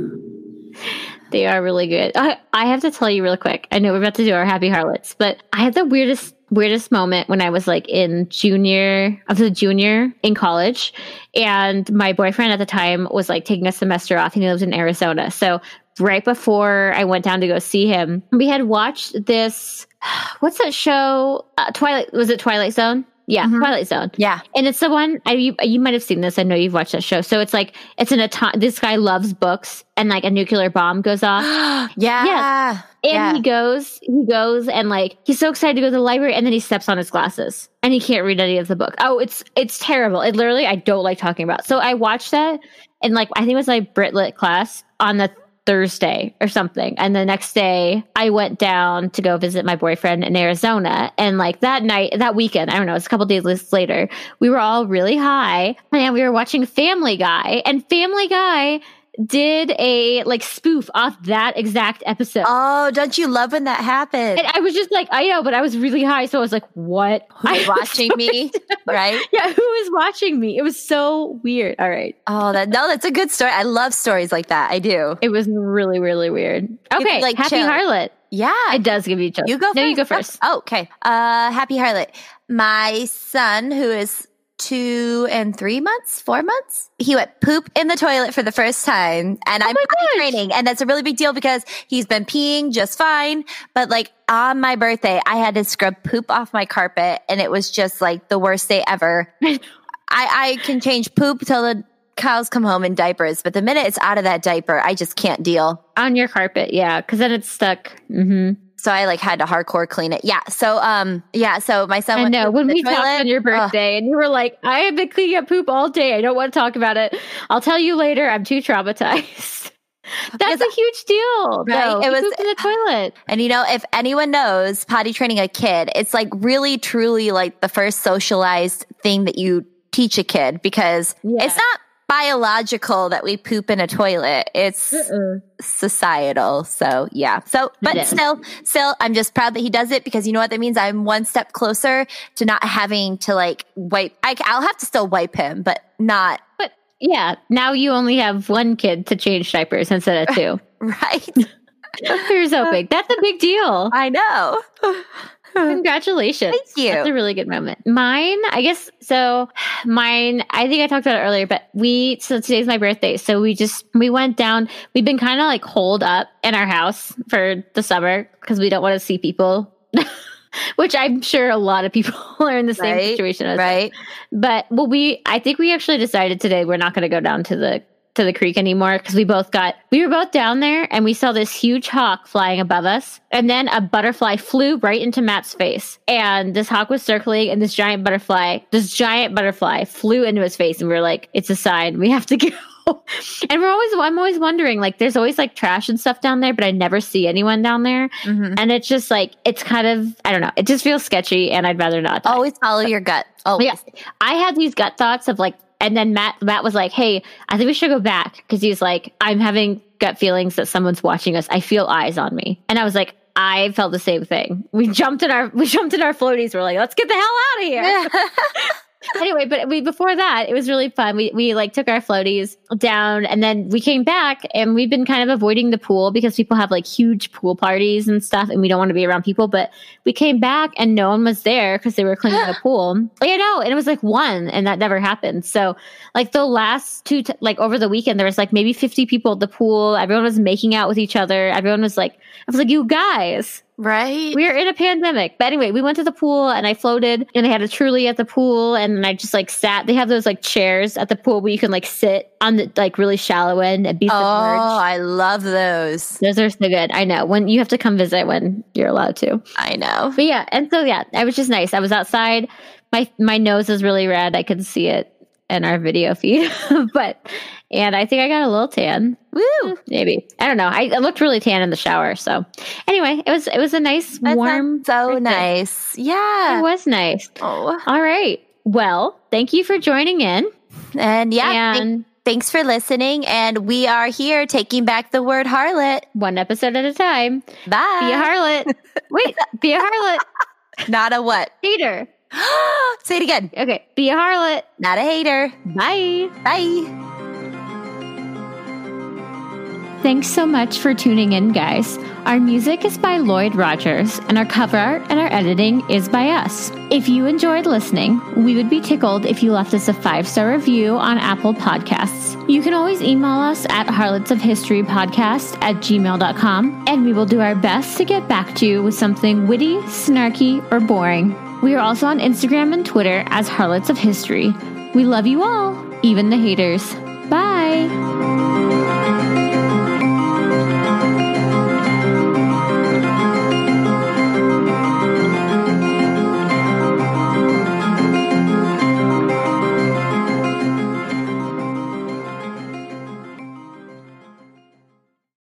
They are really good. I, I have to tell you real quick. I know we're about to do our happy harlots, but I had the weirdest weirdest moment when I was like in junior I was a junior in college and my boyfriend at the time was like taking a semester off and he lives in Arizona. So right before I went down to go see him, we had watched this what's that show? Uh, Twilight was it Twilight Zone? Yeah, Mhm. Twilight Zone. yeah. And it's the one I, you, you might have seen this. I know you've watched that show. So it's like it's an atom. This guy loves books, and like a nuclear bomb goes off, yeah. yeah. and Yeah. he goes, he goes, and like he's so excited to go to the library, and then he steps on his glasses, and he can't read any of the book. Oh, it's it's terrible. It literally I don't like talking about. So I watched that, and like I think it was my Brit Lit class on the Thursday or something. And the next day I went down to go visit my boyfriend in Arizona. And like that night, that weekend, I don't know, it's a couple days later, we were all really high and we were watching Family Guy and Family Guy did a like spoof off that exact episode. Oh, don't you love when that happens? and I was just like, I know, but I was really high. So I was like, what? Who's watching so me? right? Yeah, who is watching me? It was so weird. All right. Oh, that no, that's a good story. I love stories like that. I do. It was really, really weird. Okay. like, Happy chill. Harlot. Yeah. It does give you chills. You go No, first. you go first. Oh, okay. Uh, happy Harlot. My son, who is two and three months, four months, he went poop in the toilet for the first time. And I'm potty gosh. training. And that's a really big deal because he's been peeing just fine. But like on my birthday, I had to scrub poop off my carpet and it was just like the worst day ever. I, I can change poop till the cows come home in diapers. But the minute it's out of that diaper, I just can't deal. On your carpet, yeah, because then it's stuck. hmm So I like had to hardcore clean it. Yeah. So um yeah. So my son I know. When we talked on your Ugh. birthday, and you were like, "I have been cleaning up poop all day. I don't want to talk about it. I'll tell you later. I'm too traumatized." That's Because- a huge deal, Right? It was- in the toilet. And you know, if anyone knows potty training a kid, it's like really truly like the first socialized thing that you teach a kid because Yeah. it's not biological that we poop in a toilet. It's Uh-uh. societal. So yeah. So, but still, still, I'm just proud that he does it because you know what that means? I'm one step closer to not having to like wipe. I, I'll have to still wipe him, but not But yeah, now you only have one kid to change diapers instead of two. right. You're so big. That's a big deal. I know. Congratulations. Thank you. That's a really good moment. Mine, I guess, so mine, I think I talked about it earlier, but we, so today's my birthday. So we just, we went down, we've been kind of like holed up in our house for the summer because we don't want to see people. Which I'm sure a lot of people are in the same Right, situation as us. Right. But well, we I think we actually decided today we're not going to go down to the to the creek anymore because we both got we were both down there and we saw this huge hawk flying above us and then a butterfly flew right into Matt's face and this hawk was circling and this giant butterfly this giant butterfly flew into his face and we were like it's a sign we have to go and we're always, I'm always wondering, like, there's always like trash and stuff down there, but I never see anyone down there. Mhm. And it's just like, it's kind of, I don't know, it just feels sketchy and I'd rather not. die. Always follow your gut. Always. Yeah. I had these gut thoughts of like, and then Matt, Matt was like, Hey, I think we should go back. Cause he's like, I'm having gut feelings that someone's watching us. I feel eyes on me. And I was like, I felt the same thing. We jumped in our, we jumped in our floaties. We're like, let's get the hell out of here. anyway, but we before that, it was really fun. We we like took our floaties down and then we came back and we've been kind of avoiding the pool because people have like huge pool parties and stuff and we don't want to be around people. But we came back and no one was there because they were cleaning the pool. Yeah, no, and it was like one and that never happened. So like the last two t- like over the weekend there was like maybe 50 people at the pool. Everyone was making out with each other. Everyone was like I was like, you guys, right. we are in a pandemic. But anyway, we went to the pool and I floated and I had a truly at the pool and I just like sat. They have those like chairs at the pool where you can like sit on the like really shallow end and be oh, submerged. oh. I love those. Those are so good. I know. When you have to come visit when you're allowed to. I know. But yeah, and so yeah, it was just nice. I was outside. My my nose is really red. I could see it in our video feed. but and I think I got a little tan. Woo. Hmm, maybe. I don't know. I, I looked really tan in the shower. So anyway, it was it was a nice That warm so birthday. nice. Yeah, it was nice. Oh. All right. Well, thank you for joining in. And yeah, and thanks for listening. And we are here taking back the word harlot. one episode at a time. Bye. Be a harlot. Wait, be a harlot. Not a what? Hater. Say it again. Okay. Be a harlot. Not a hater. Bye. Bye. Thanks so much for tuning in, guys. Our music is by Lloyd Rogers, and our cover art and our editing is by us. If you enjoyed listening, we would be tickled if you left us a five star review on Apple Podcasts. You can always email us at harlots of history podcast at gmail.com, and we will do our best to get back to you with something witty, snarky, or boring. We are also on Instagram and Twitter as Harlots of History. We love you all, even the haters. Bye.